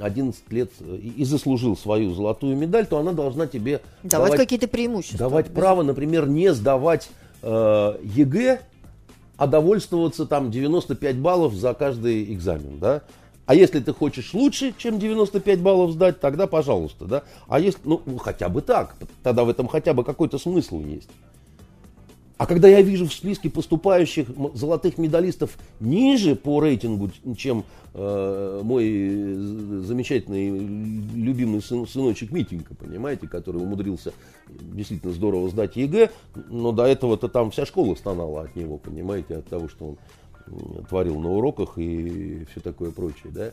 11 лет и, и заслужил свою золотую медаль, то она должна тебе давать, давать какие-то преимущества. Давать право, например, не сдавать э, ЕГЭ, а довольствоваться там 95 баллов за каждый экзамен, да? А если ты хочешь лучше, чем 95 баллов сдать, тогда пожалуйста, да? А если, ну, хотя бы так, тогда в этом хотя бы какой-то смысл есть. А когда я вижу в списке поступающих золотых медалистов ниже по рейтингу, чем э, мой замечательный любимый сын, сыночек Митенька, понимаете, который умудрился действительно здорово сдать ЕГЭ, но до этого-то там вся школа стонала от него, понимаете, от того, что он творил на уроках и все такое прочее, да.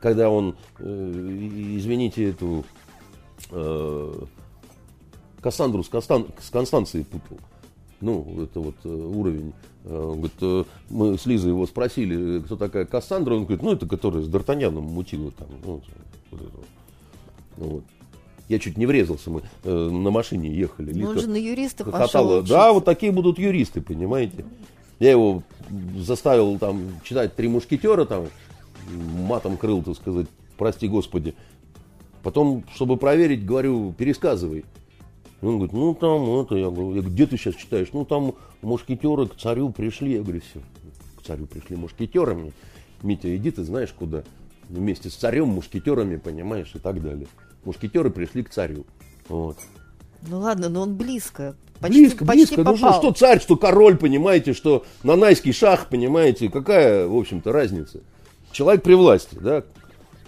Когда он, э, извините, эту э, Кассандру с, Констан, с Констанцией путал. Ну, это вот э, уровень. Он говорит, мы с Лизой его спросили, кто такая Кассандра, он говорит, ну, это которая с Д'Артаньяном мутила там. Ну, вот это. Вот. Я чуть не врезался, мы э, на машине ехали. Но он же на юриста пошел Да, вот такие будут юристы, понимаете. Я его заставил там читать «Три мушкетера», там, матом крыл, так сказать, прости господи. Потом, чтобы проверить, говорю, пересказывай. Он говорит, ну там это, я говорю, я говорю, где ты сейчас читаешь? Ну там мушкетеры к царю пришли. Я говорю, все, к царю пришли мушкетерами. Митя, иди ты знаешь куда. Вместе с царем, мушкетерами, понимаешь, и так далее. Мушкетеры пришли к царю. Вот. Ну ладно, но он близко. Почти, близко, почти близко. Попал. Ну что, что царь, что король, понимаете, что нанайский шах, понимаете, какая, в общем-то, разница? Человек при власти, да?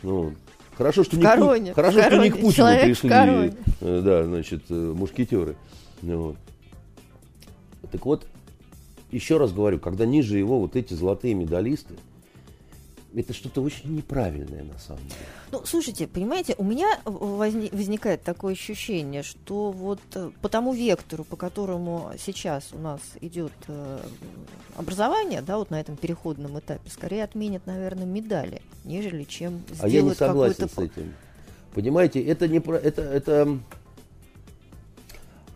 Ну, хорошо, что, не, короне, хорошо, что не к Путину Человек пришли, э, да, значит, э, мушкетеры. Ну, вот. Так вот, еще раз говорю, когда ниже его вот эти золотые медалисты, это что-то очень неправильное на самом деле. Ну, слушайте, понимаете, у меня возник, возникает такое ощущение, что вот э, по тому вектору, по которому сейчас у нас идет э, образование, да, вот на этом переходном этапе, скорее отменят, наверное, медали, нежели чем сделают А я не согласен с этим. Понимаете, это не про это это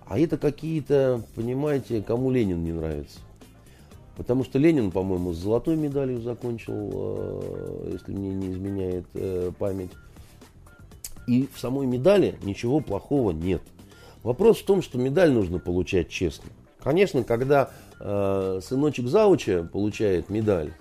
а это какие-то, понимаете, кому Ленин не нравится. Потому что Ленин, по-моему, с золотой медалью закончил, э, если мне не изменяет э, память. И в самой медали ничего плохого нет. Вопрос в том, что медаль нужно получать честно. Конечно, когда э, сыночек Зауча получает медаль,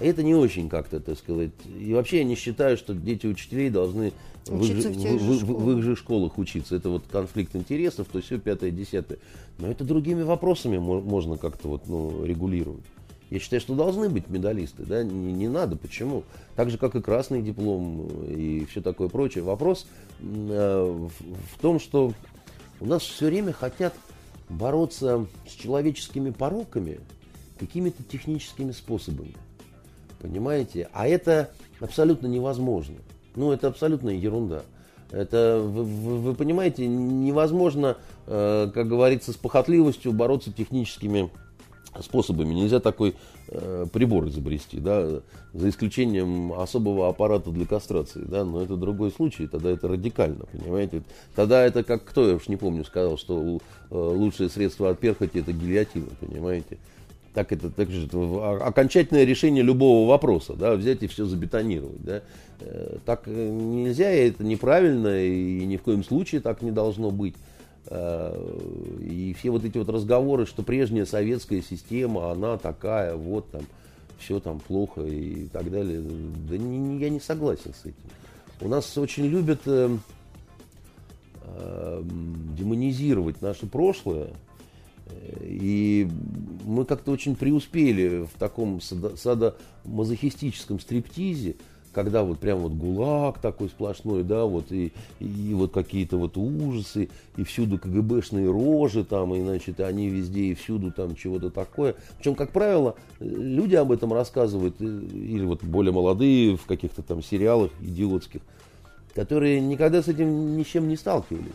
это не очень как-то, так сказать. И вообще я не считаю, что дети учителей должны в их, в, в, в, в их же школах учиться. Это вот конфликт интересов, то все пятое, десятое. Но это другими вопросами можно как-то вот, ну, регулировать. Я считаю, что должны быть медалисты, да, не, не надо, почему? Так же, как и красный диплом и все такое прочее. Вопрос э, в, в том, что у нас все время хотят бороться с человеческими пороками какими-то техническими способами. Понимаете? А это абсолютно невозможно. Ну, это абсолютная ерунда. Это, вы, вы понимаете, невозможно, э, как говорится, с похотливостью бороться техническими способами. Нельзя такой э, прибор изобрести, да, за исключением особого аппарата для кастрации, да, но это другой случай, тогда это радикально, понимаете. Тогда это как кто, я уж не помню, сказал, что э, лучшее средство от перхоти это гильотина, понимаете так это, так же, окончательное решение любого вопроса, да, взять и все забетонировать, да. Э, так э, нельзя, и это неправильно, и ни в коем случае так не должно быть. Э, и все вот эти вот разговоры, что прежняя советская система, она такая, вот там, все там плохо и так далее, да не, я не согласен с этим. У нас очень любят э, э, демонизировать наше прошлое, мы как-то очень преуспели в таком садомазохистическом стриптизе, когда вот прям вот гулаг такой сплошной, да, вот и, и вот какие-то вот ужасы, и всюду КГБшные рожи там, и значит, они везде и всюду там чего-то такое. Причем, как правило, люди об этом рассказывают, э, или вот более молодые в каких-то там сериалах идиотских, которые никогда с этим ни чем не сталкивались.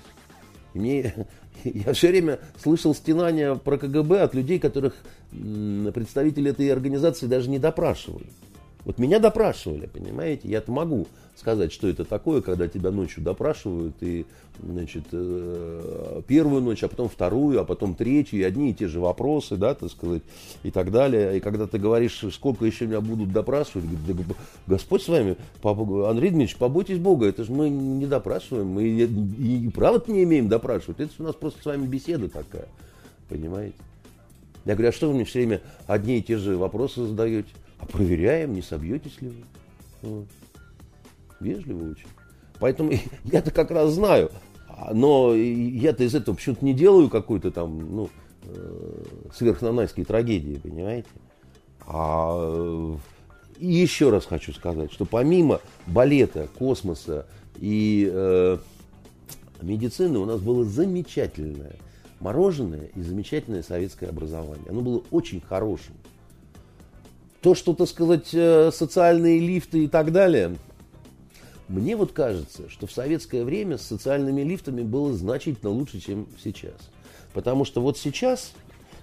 И мне, я все время слышал стенания про КГБ от людей, которых представители этой организации даже не допрашивали. Вот меня допрашивали, понимаете, я-то могу сказать, что это такое, когда тебя ночью допрашивают, и, значит, э, первую ночь, а потом вторую, а потом третью, и одни и те же вопросы, да, так сказать, и так далее. И когда ты говоришь, сколько еще меня будут допрашивать, да, Господь с вами, Андрей Дмитриевич, побойтесь Бога, это же мы не допрашиваем, мы и, и, и права не имеем допрашивать, это у нас просто с вами беседа такая, понимаете. Я говорю, а что вы мне все время одни и те же вопросы задаете? А проверяем, не собьетесь ли вы. Вот. Вежливо очень. Поэтому я-то как раз знаю. Но я-то из этого почему-то не делаю какой-то там, ну, э, сверхнанайской трагедии, понимаете? А и еще раз хочу сказать, что помимо балета, космоса и э, медицины у нас было замечательное мороженое и замечательное советское образование. Оно было очень хорошим то, что, так сказать, э, социальные лифты и так далее, мне вот кажется, что в советское время с социальными лифтами было значительно лучше, чем сейчас. Потому что вот сейчас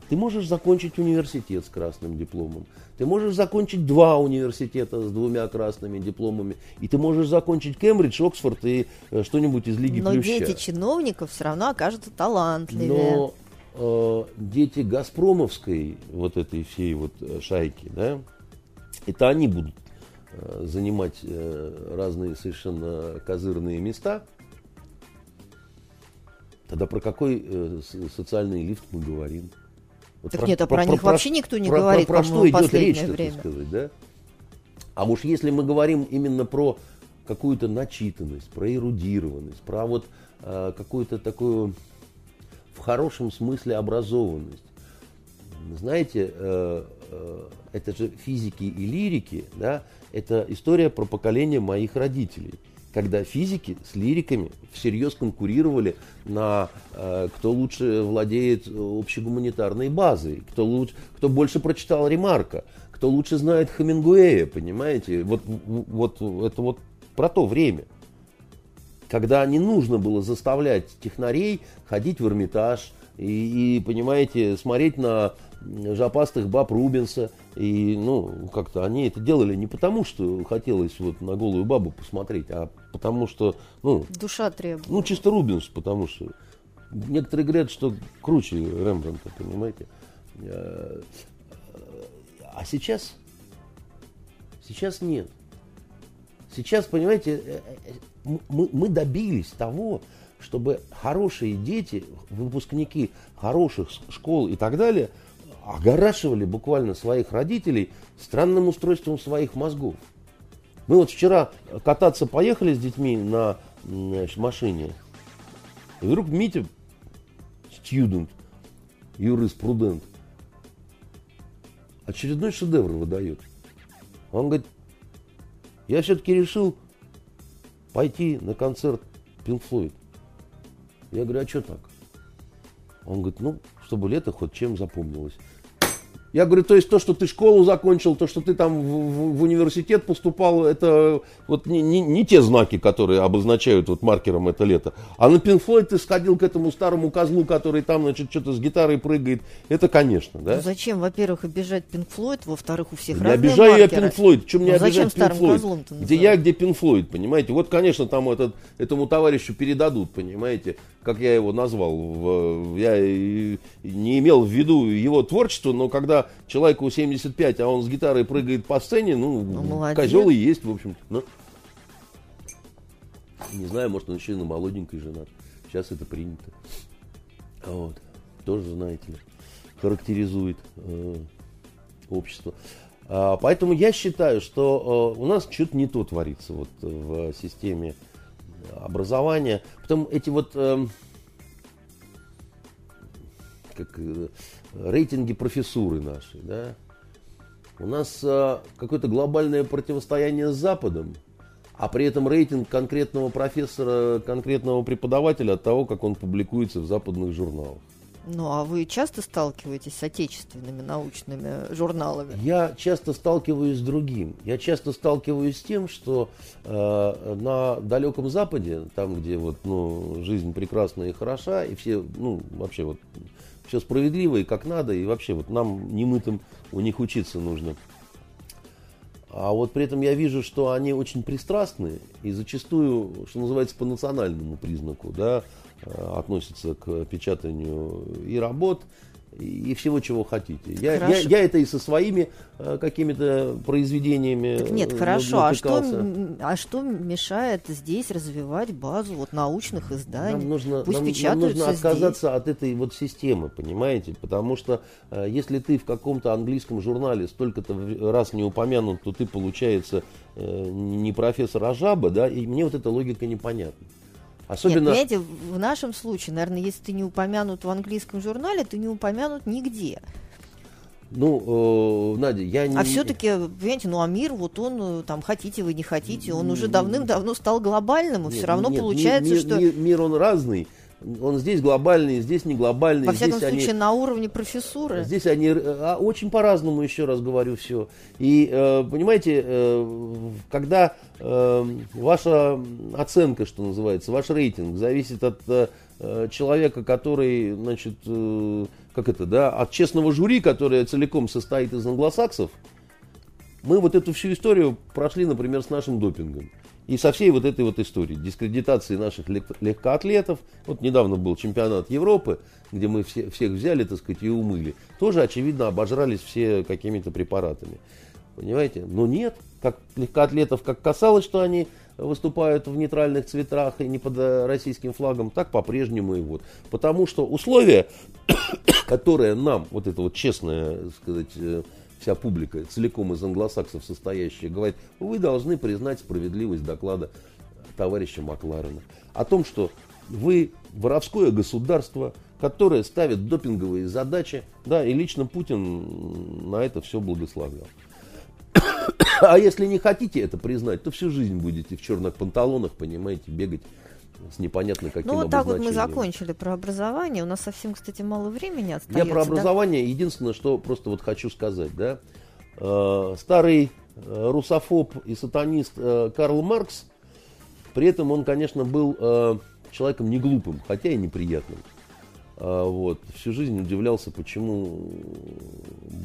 ты можешь закончить университет с красным дипломом, ты можешь закончить два университета с двумя красными дипломами, и ты можешь закончить Кембридж, Оксфорд и э, что-нибудь из Лиги Но Плюща. дети чиновников все равно окажутся талантливее. Но э, дети Газпромовской вот этой всей вот э, шайки, да, это они будут э, занимать э, разные совершенно козырные места. Тогда про какой э, социальный лифт мы говорим? Вот так про, нет, а про, про них про, вообще никто не про, говорит, про, про что идет речь, время. так сказать, да? А уж если мы говорим именно про какую-то начитанность, про эрудированность, про вот э, какую-то такую в хорошем смысле образованность. Знаете, э, э, это же физики и лирики, да, это история про поколение моих родителей когда физики с лириками всерьез конкурировали на э, кто лучше владеет общегуманитарной базой, кто, лучше, кто больше прочитал Ремарка, кто лучше знает Хемингуэя, понимаете? Вот, вот это вот про то время, когда не нужно было заставлять технарей ходить в Эрмитаж и, и понимаете, смотреть на жопастых баб Рубинса. И, ну, как-то они это делали не потому, что хотелось вот на голую бабу посмотреть, а потому что, ну... Душа требует. Ну, чисто Рубинс, потому что... Некоторые говорят, что круче Рембрандта, понимаете. А сейчас... Сейчас нет. Сейчас, понимаете, э, э, мы, мы добились того, чтобы хорошие дети, выпускники хороших школ и так далее – огорашивали буквально своих родителей странным устройством своих мозгов. Мы вот вчера кататься поехали с детьми на значит, машине, и вдруг Митя, студент, юриспрудент, очередной шедевр выдает. Он говорит, я все-таки решил пойти на концерт Pink Floyd. Я говорю, а что так? Он говорит, ну, чтобы лето хоть чем запомнилось. Я говорю, то есть то, что ты школу закончил, то, что ты там в, в, в университет поступал, это вот не, не, не те знаки, которые обозначают вот маркером это лето. А на Пинфлойд ты сходил к этому старому козлу, который там, значит, что-то с гитарой прыгает. Это, конечно, да? Ну, зачем, во-первых, обижать Пинфлойд, во-вторых, у всех не обижаю маркеры. я Пинфлойд, чем мне ну, обижать Пинфлойд? Где я, где Пинфлойд, понимаете? Вот, конечно, там этот, этому товарищу передадут, понимаете, как я его назвал. Я не имел в виду его творчество, но когда человеку 75, а он с гитарой прыгает по сцене, ну, ну козел и есть, в общем-то. Ну, не знаю, может, он еще и на молоденькой женат. Сейчас это принято. Вот. Тоже, знаете ли, характеризует э, общество. А, поэтому я считаю, что э, у нас что-то не то творится вот в системе образования. Потом эти вот э, как рейтинги профессуры нашей, да. У нас э, какое-то глобальное противостояние с Западом, а при этом рейтинг конкретного профессора, конкретного преподавателя от того, как он публикуется в западных журналах. Ну, а вы часто сталкиваетесь с отечественными научными журналами? Я часто сталкиваюсь с другим. Я часто сталкиваюсь с тем, что э, на далеком Западе, там, где вот, ну, жизнь прекрасна и хороша, и все, ну, вообще вот все справедливо и как надо, и вообще вот нам немытым у них учиться нужно. А вот при этом я вижу, что они очень пристрастны и зачастую, что называется, по национальному признаку, да, Э, относится к печатанию и работ, и всего, чего хотите. Я, я, я это и со своими э, какими-то произведениями. Так нет, хорошо. А что, а что мешает здесь развивать базу вот научных изданий? Нам нужно, Пусть нам, нам нужно отказаться здесь. от этой вот системы, понимаете? Потому что э, если ты в каком-то английском журнале столько-то раз не упомянут, то ты, получается, э, не профессор, а жаба, да, и мне вот эта логика непонятна. Особенно... Нет, понимаете, в нашем случае, наверное, если ты не упомянут в английском журнале, ты не упомянут нигде. Ну, э, Надя, я не... А все-таки, понимаете, ну, а мир, вот он, э, там, хотите вы, не хотите, он уже давным-давно стал глобальным, и все равно нет, получается, мир, что... Мир, мир, он разный. Он здесь глобальный, здесь не глобальный. Во всяком здесь случае, они, на уровне профессуры. Здесь они а, очень по-разному, еще раз говорю, все. И, э, понимаете, э, когда э, ваша оценка, что называется, ваш рейтинг зависит от э, человека, который, значит, э, как это, да, от честного жюри, которое целиком состоит из англосаксов, мы вот эту всю историю прошли, например, с нашим допингом. И со всей вот этой вот историей, дискредитации наших легкоатлетов, вот недавно был чемпионат Европы, где мы все, всех взяли, так сказать, и умыли, тоже, очевидно, обожрались все какими-то препаратами. Понимаете? Но нет, как легкоатлетов, как касалось, что они выступают в нейтральных цветах и не под российским флагом, так по-прежнему и вот. Потому что условия, которые нам, вот это вот честное, сказать, э, вся публика, целиком из англосаксов состоящая, говорит, вы должны признать справедливость доклада товарища Макларена. О том, что вы воровское государство, которое ставит допинговые задачи, да, и лично Путин на это все благословлял. А если не хотите это признать, то всю жизнь будете в черных панталонах, понимаете, бегать с непонятно каким Ну, вот так вот мы закончили про образование. У нас совсем, кстати, мало времени остается. Я про образование да? единственное, что просто вот хочу сказать, да. Э, старый э, русофоб и сатанист э, Карл Маркс, при этом он, конечно, был человеком не глупым, хотя и неприятным. Э, вот. Всю жизнь удивлялся, почему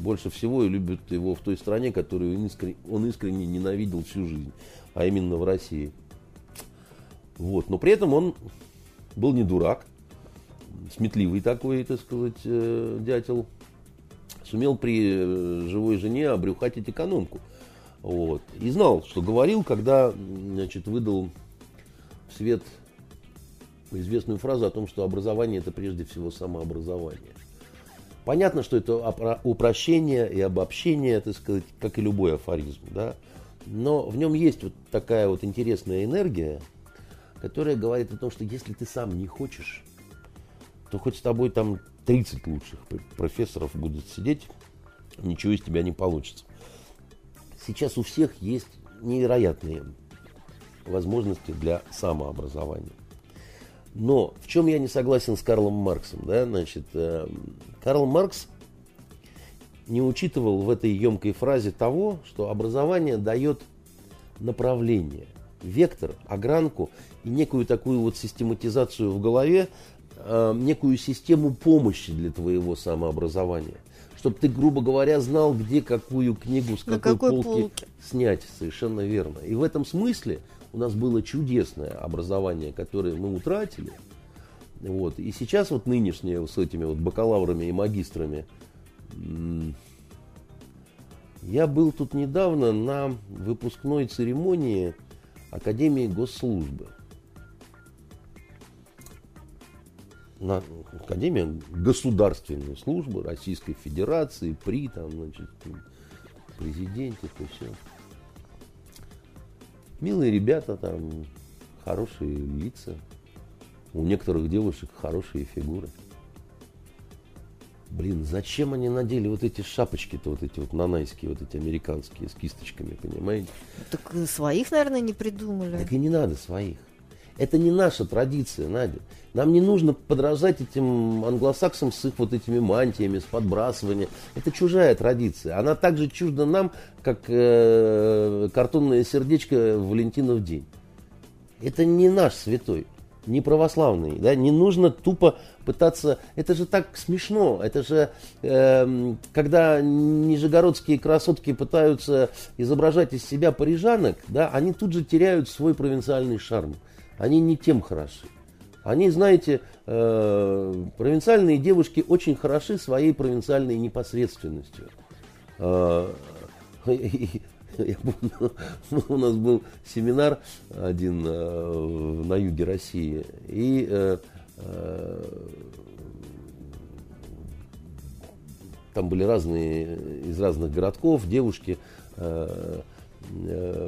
больше всего и любят его в той стране, которую он искренне, он искренне ненавидел всю жизнь, а именно в России. Вот. Но при этом он был не дурак, сметливый такой, так сказать, э, дятел. Сумел при э, живой жене обрюхатить экономку. Вот. И знал, что говорил, когда значит, выдал в свет известную фразу о том, что образование это прежде всего самообразование. Понятно, что это упрощение и обобщение, так сказать, как и любой афоризм, да? но в нем есть вот такая вот интересная энергия, которая говорит о том, что если ты сам не хочешь, то хоть с тобой там 30 лучших профессоров будут сидеть, ничего из тебя не получится. Сейчас у всех есть невероятные возможности для самообразования. Но в чем я не согласен с Карлом Марксом? Да? Значит, э, Карл Маркс не учитывал в этой емкой фразе того, что образование дает направление – вектор, огранку и некую такую вот систематизацию в голове, э, некую систему помощи для твоего самообразования. Чтобы ты, грубо говоря, знал, где какую книгу с какой, какой полки, полки снять. Совершенно верно. И в этом смысле у нас было чудесное образование, которое мы утратили. Вот. И сейчас вот нынешнее с этими вот бакалаврами и магистрами. Я был тут недавно на выпускной церемонии Академии госслужбы. На Академия государственной службы Российской Федерации, при там, значит, президенте, то все. Милые ребята, там хорошие лица. У некоторых девушек хорошие фигуры. Блин, зачем они надели вот эти шапочки-то, вот эти вот нанайские, вот эти американские с кисточками, понимаете? Так э, своих, наверное, не придумали. Так и не надо своих. Это не наша традиция, Надя. Нам не нужно подражать этим англосаксам с их вот этими мантиями, с подбрасыванием. Это чужая традиция. Она так же чужда нам, как э, картонное сердечко в Валентинов день. Это не наш святой, не православный. Да? Не нужно тупо пытаться... Это же так смешно. Это же, э, когда нижегородские красотки пытаются изображать из себя парижанок, да, они тут же теряют свой провинциальный шарм они не тем хороши. Они, знаете, э, провинциальные девушки очень хороши своей провинциальной непосредственностью. Э, я помню, у нас был семинар один э, на юге России, и э, э, там были разные, из разных городков девушки,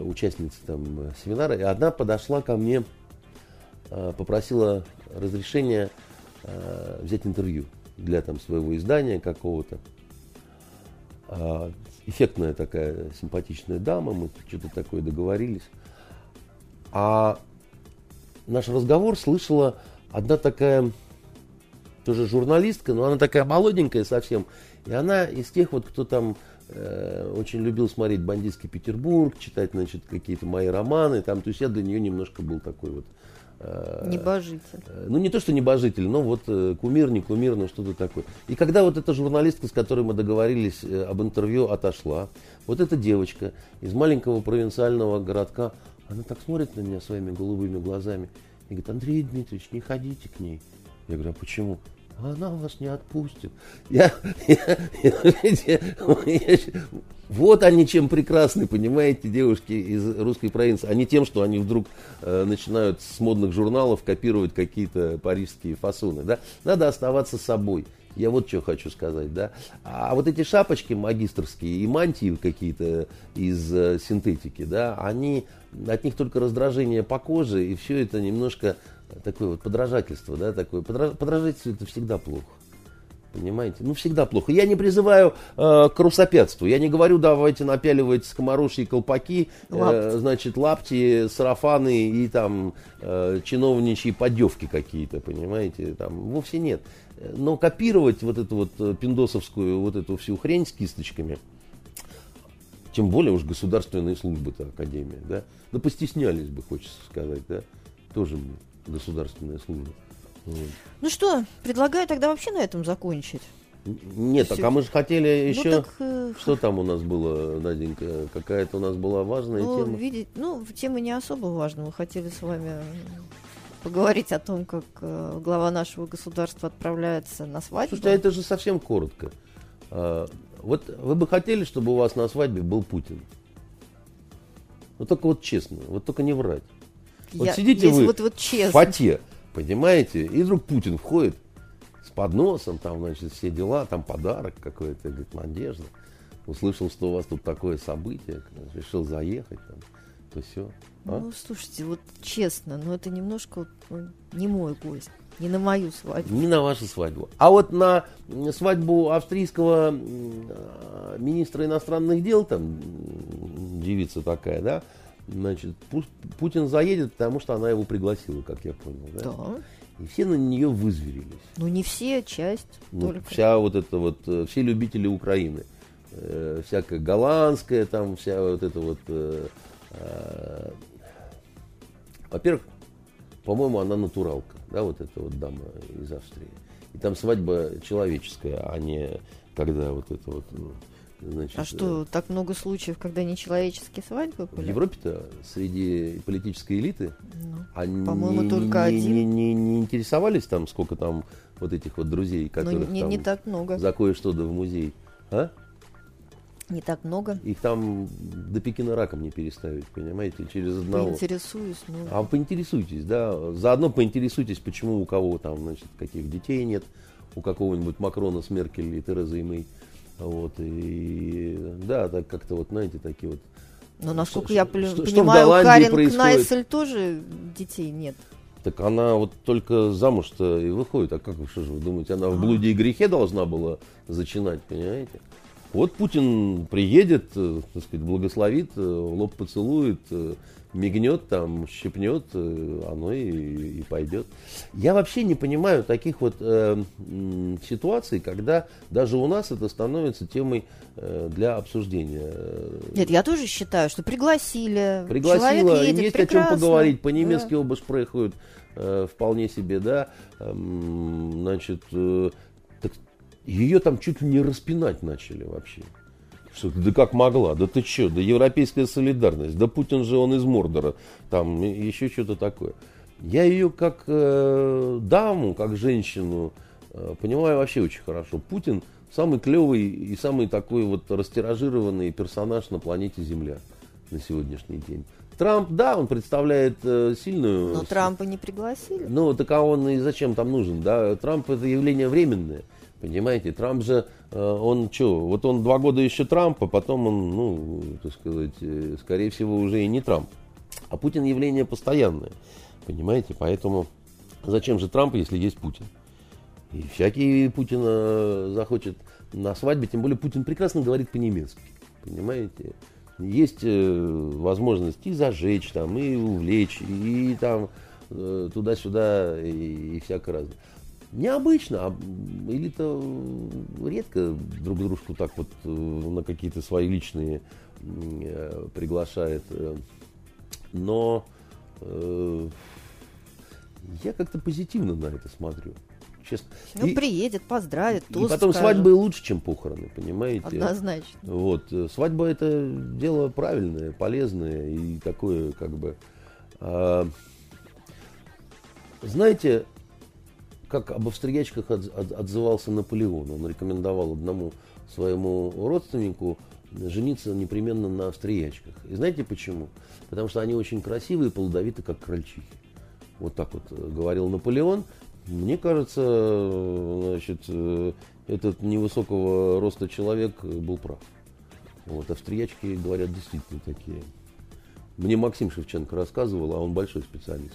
участницы там семинара, и одна подошла ко мне, попросила разрешения взять интервью для там, своего издания какого-то. Эффектная такая симпатичная дама, мы что-то такое договорились. А наш разговор слышала одна такая тоже журналистка, но она такая молоденькая совсем. И она из тех вот, кто там э, очень любил смотреть «Бандитский Петербург», читать, значит, какие-то мои романы. Там, то есть я для нее немножко был такой вот небожитель. Э, ну, не то, что небожитель, но вот э, кумир, не кумир, но что-то такое. И когда вот эта журналистка, с которой мы договорились об интервью, отошла, вот эта девочка из маленького провинциального городка, она так смотрит на меня своими голубыми глазами и говорит, Андрей Дмитриевич, не ходите к ней. Я говорю, а почему? А она вас не отпустит. Я, я, я, я, вот они чем прекрасны, понимаете, девушки из русской провинции. А не тем, что они вдруг э, начинают с модных журналов копировать какие-то парижские фасоны. Да? Надо оставаться собой. Я вот что хочу сказать, да. А вот эти шапочки магистрские и мантии какие-то из э, синтетики, да, они, от них только раздражение по коже, и все это немножко такое вот подражательство, да, такое. Подражательство это всегда плохо. Понимаете? Ну, всегда плохо. Я не призываю э, к русопятству. Я не говорю, давайте напяливать скоморожьи колпаки, э, значит, лапти, сарафаны и там э, чиновничьи поддевки какие-то, понимаете? Там вовсе нет. Но копировать вот эту вот э, пиндосовскую, вот эту всю хрень с кисточками, тем более уж государственные службы-то, академия, да, да постеснялись бы, хочется сказать, да, тоже мне государственная служба. Вот. Ну что, предлагаю тогда вообще на этом закончить. Нет, так а мы же хотели еще... Ну, так, э... Что там у нас было, Наденька? Какая-то у нас была важная ну, тема? Видеть, ну, тема не особо важная. Мы хотели с вами поговорить о том, как э, глава нашего государства отправляется на свадьбу. Слушайте, а это же совсем коротко. А, вот вы бы хотели, чтобы у вас на свадьбе был Путин? Вот только вот честно, вот только не врать. Вот Я, сидите вы вот, вот честно. в фате, понимаете, и вдруг Путин входит с подносом, там, значит, все дела, там подарок какой-то, говорит, Надежда. Услышал, что у вас тут такое событие, решил заехать, там, то все. А? Ну, слушайте, вот честно, но это немножко ну, не мой гость. Не на мою свадьбу. Не на вашу свадьбу. А вот на свадьбу австрийского министра иностранных дел, там девица такая, да, Значит, Путин заедет, потому что она его пригласила, как я понял. Да. да. И все на нее вызверились. Ну, не все, часть ну, только. Вся вот это вот, э, все любители Украины. Э, всякая голландская, там вся вот эта вот... Э, э, во-первых, по-моему, она натуралка, да, вот эта вот дама из Австрии. И там свадьба человеческая, а не когда вот это вот... Ну, Значит, а что, э, так много случаев, когда нечеловеческие свадьбы были? В Европе-то среди политической элиты ну, они по-моему, только не, один. Не, не, не интересовались там, сколько там вот этих вот друзей, ну, которых не, там не так много. за кое-что да в музей. А? Не так много. Их там до Пекина раком не переставить, понимаете, через одного. Поинтересуюсь. Ну... А поинтересуйтесь, да. Заодно поинтересуйтесь, почему у кого там, значит, каких детей нет, у какого-нибудь Макрона с Меркель и Терезой Мэй. Вот, и да, так как-то вот, знаете, такие вот. Но насколько что, я что, понимаю, что Карин происходит? Кнайсель тоже детей нет. Так она вот только замуж-то и выходит. А как вы что же вы думаете, она в блуде и грехе должна была зачинать, понимаете? Вот Путин приедет, э, так сказать, благословит, э, лоб поцелует, э, мигнет там, щепнет, оно и, и пойдет. Я вообще не понимаю таких вот э, ситуаций, когда даже у нас это становится темой э, для обсуждения. Нет, я тоже считаю, что пригласили. Пригласила, едет, есть прекрасно. о чем поговорить. По-немецки да. оба шпрехают э, вполне себе, да. Эм, значит, э, так, ее там чуть ли не распинать начали вообще. Что да как могла, да ты что, да европейская солидарность, да Путин же он из Мордора, там еще что-то такое. Я ее как э, даму, как женщину э, понимаю вообще очень хорошо. Путин самый клевый и самый такой вот растиражированный персонаж на планете Земля на сегодняшний день. Трамп, да, он представляет э, сильную... Но Трампа не пригласили. Ну, так а он и зачем там нужен, да? Трамп это явление временное. Понимаете, Трамп же, э, он что, вот он два года еще Трамп, а потом он, ну, так сказать, э, скорее всего, уже и не Трамп. А Путин явление постоянное, понимаете, поэтому зачем же Трамп, если есть Путин? И всякий Путина захочет на свадьбе, тем более Путин прекрасно говорит по-немецки, понимаете? Есть э, возможность и зажечь там, и увлечь, и там туда-сюда, и, и всякое разное необычно, а или-то редко друг дружку так вот э, на какие-то свои личные э, приглашает. Э. Но э, я как-то позитивно на это смотрю. Честно. Ну, и, приедет, поздравит, И потом скажет. свадьбы лучше, чем похороны, понимаете? Однозначно. Вот. Свадьба это дело правильное, полезное и такое, как бы. А, знаете, как об австриячках отзывался Наполеон. Он рекомендовал одному своему родственнику жениться непременно на австриячках. И знаете почему? Потому что они очень красивые и плодовиты, как крольчихи. Вот так вот э, говорил Наполеон. Мне кажется, значит, э, этот невысокого роста человек был прав. Вот, австриячки, говорят, действительно такие. Мне Максим Шевченко рассказывал, а он большой специалист.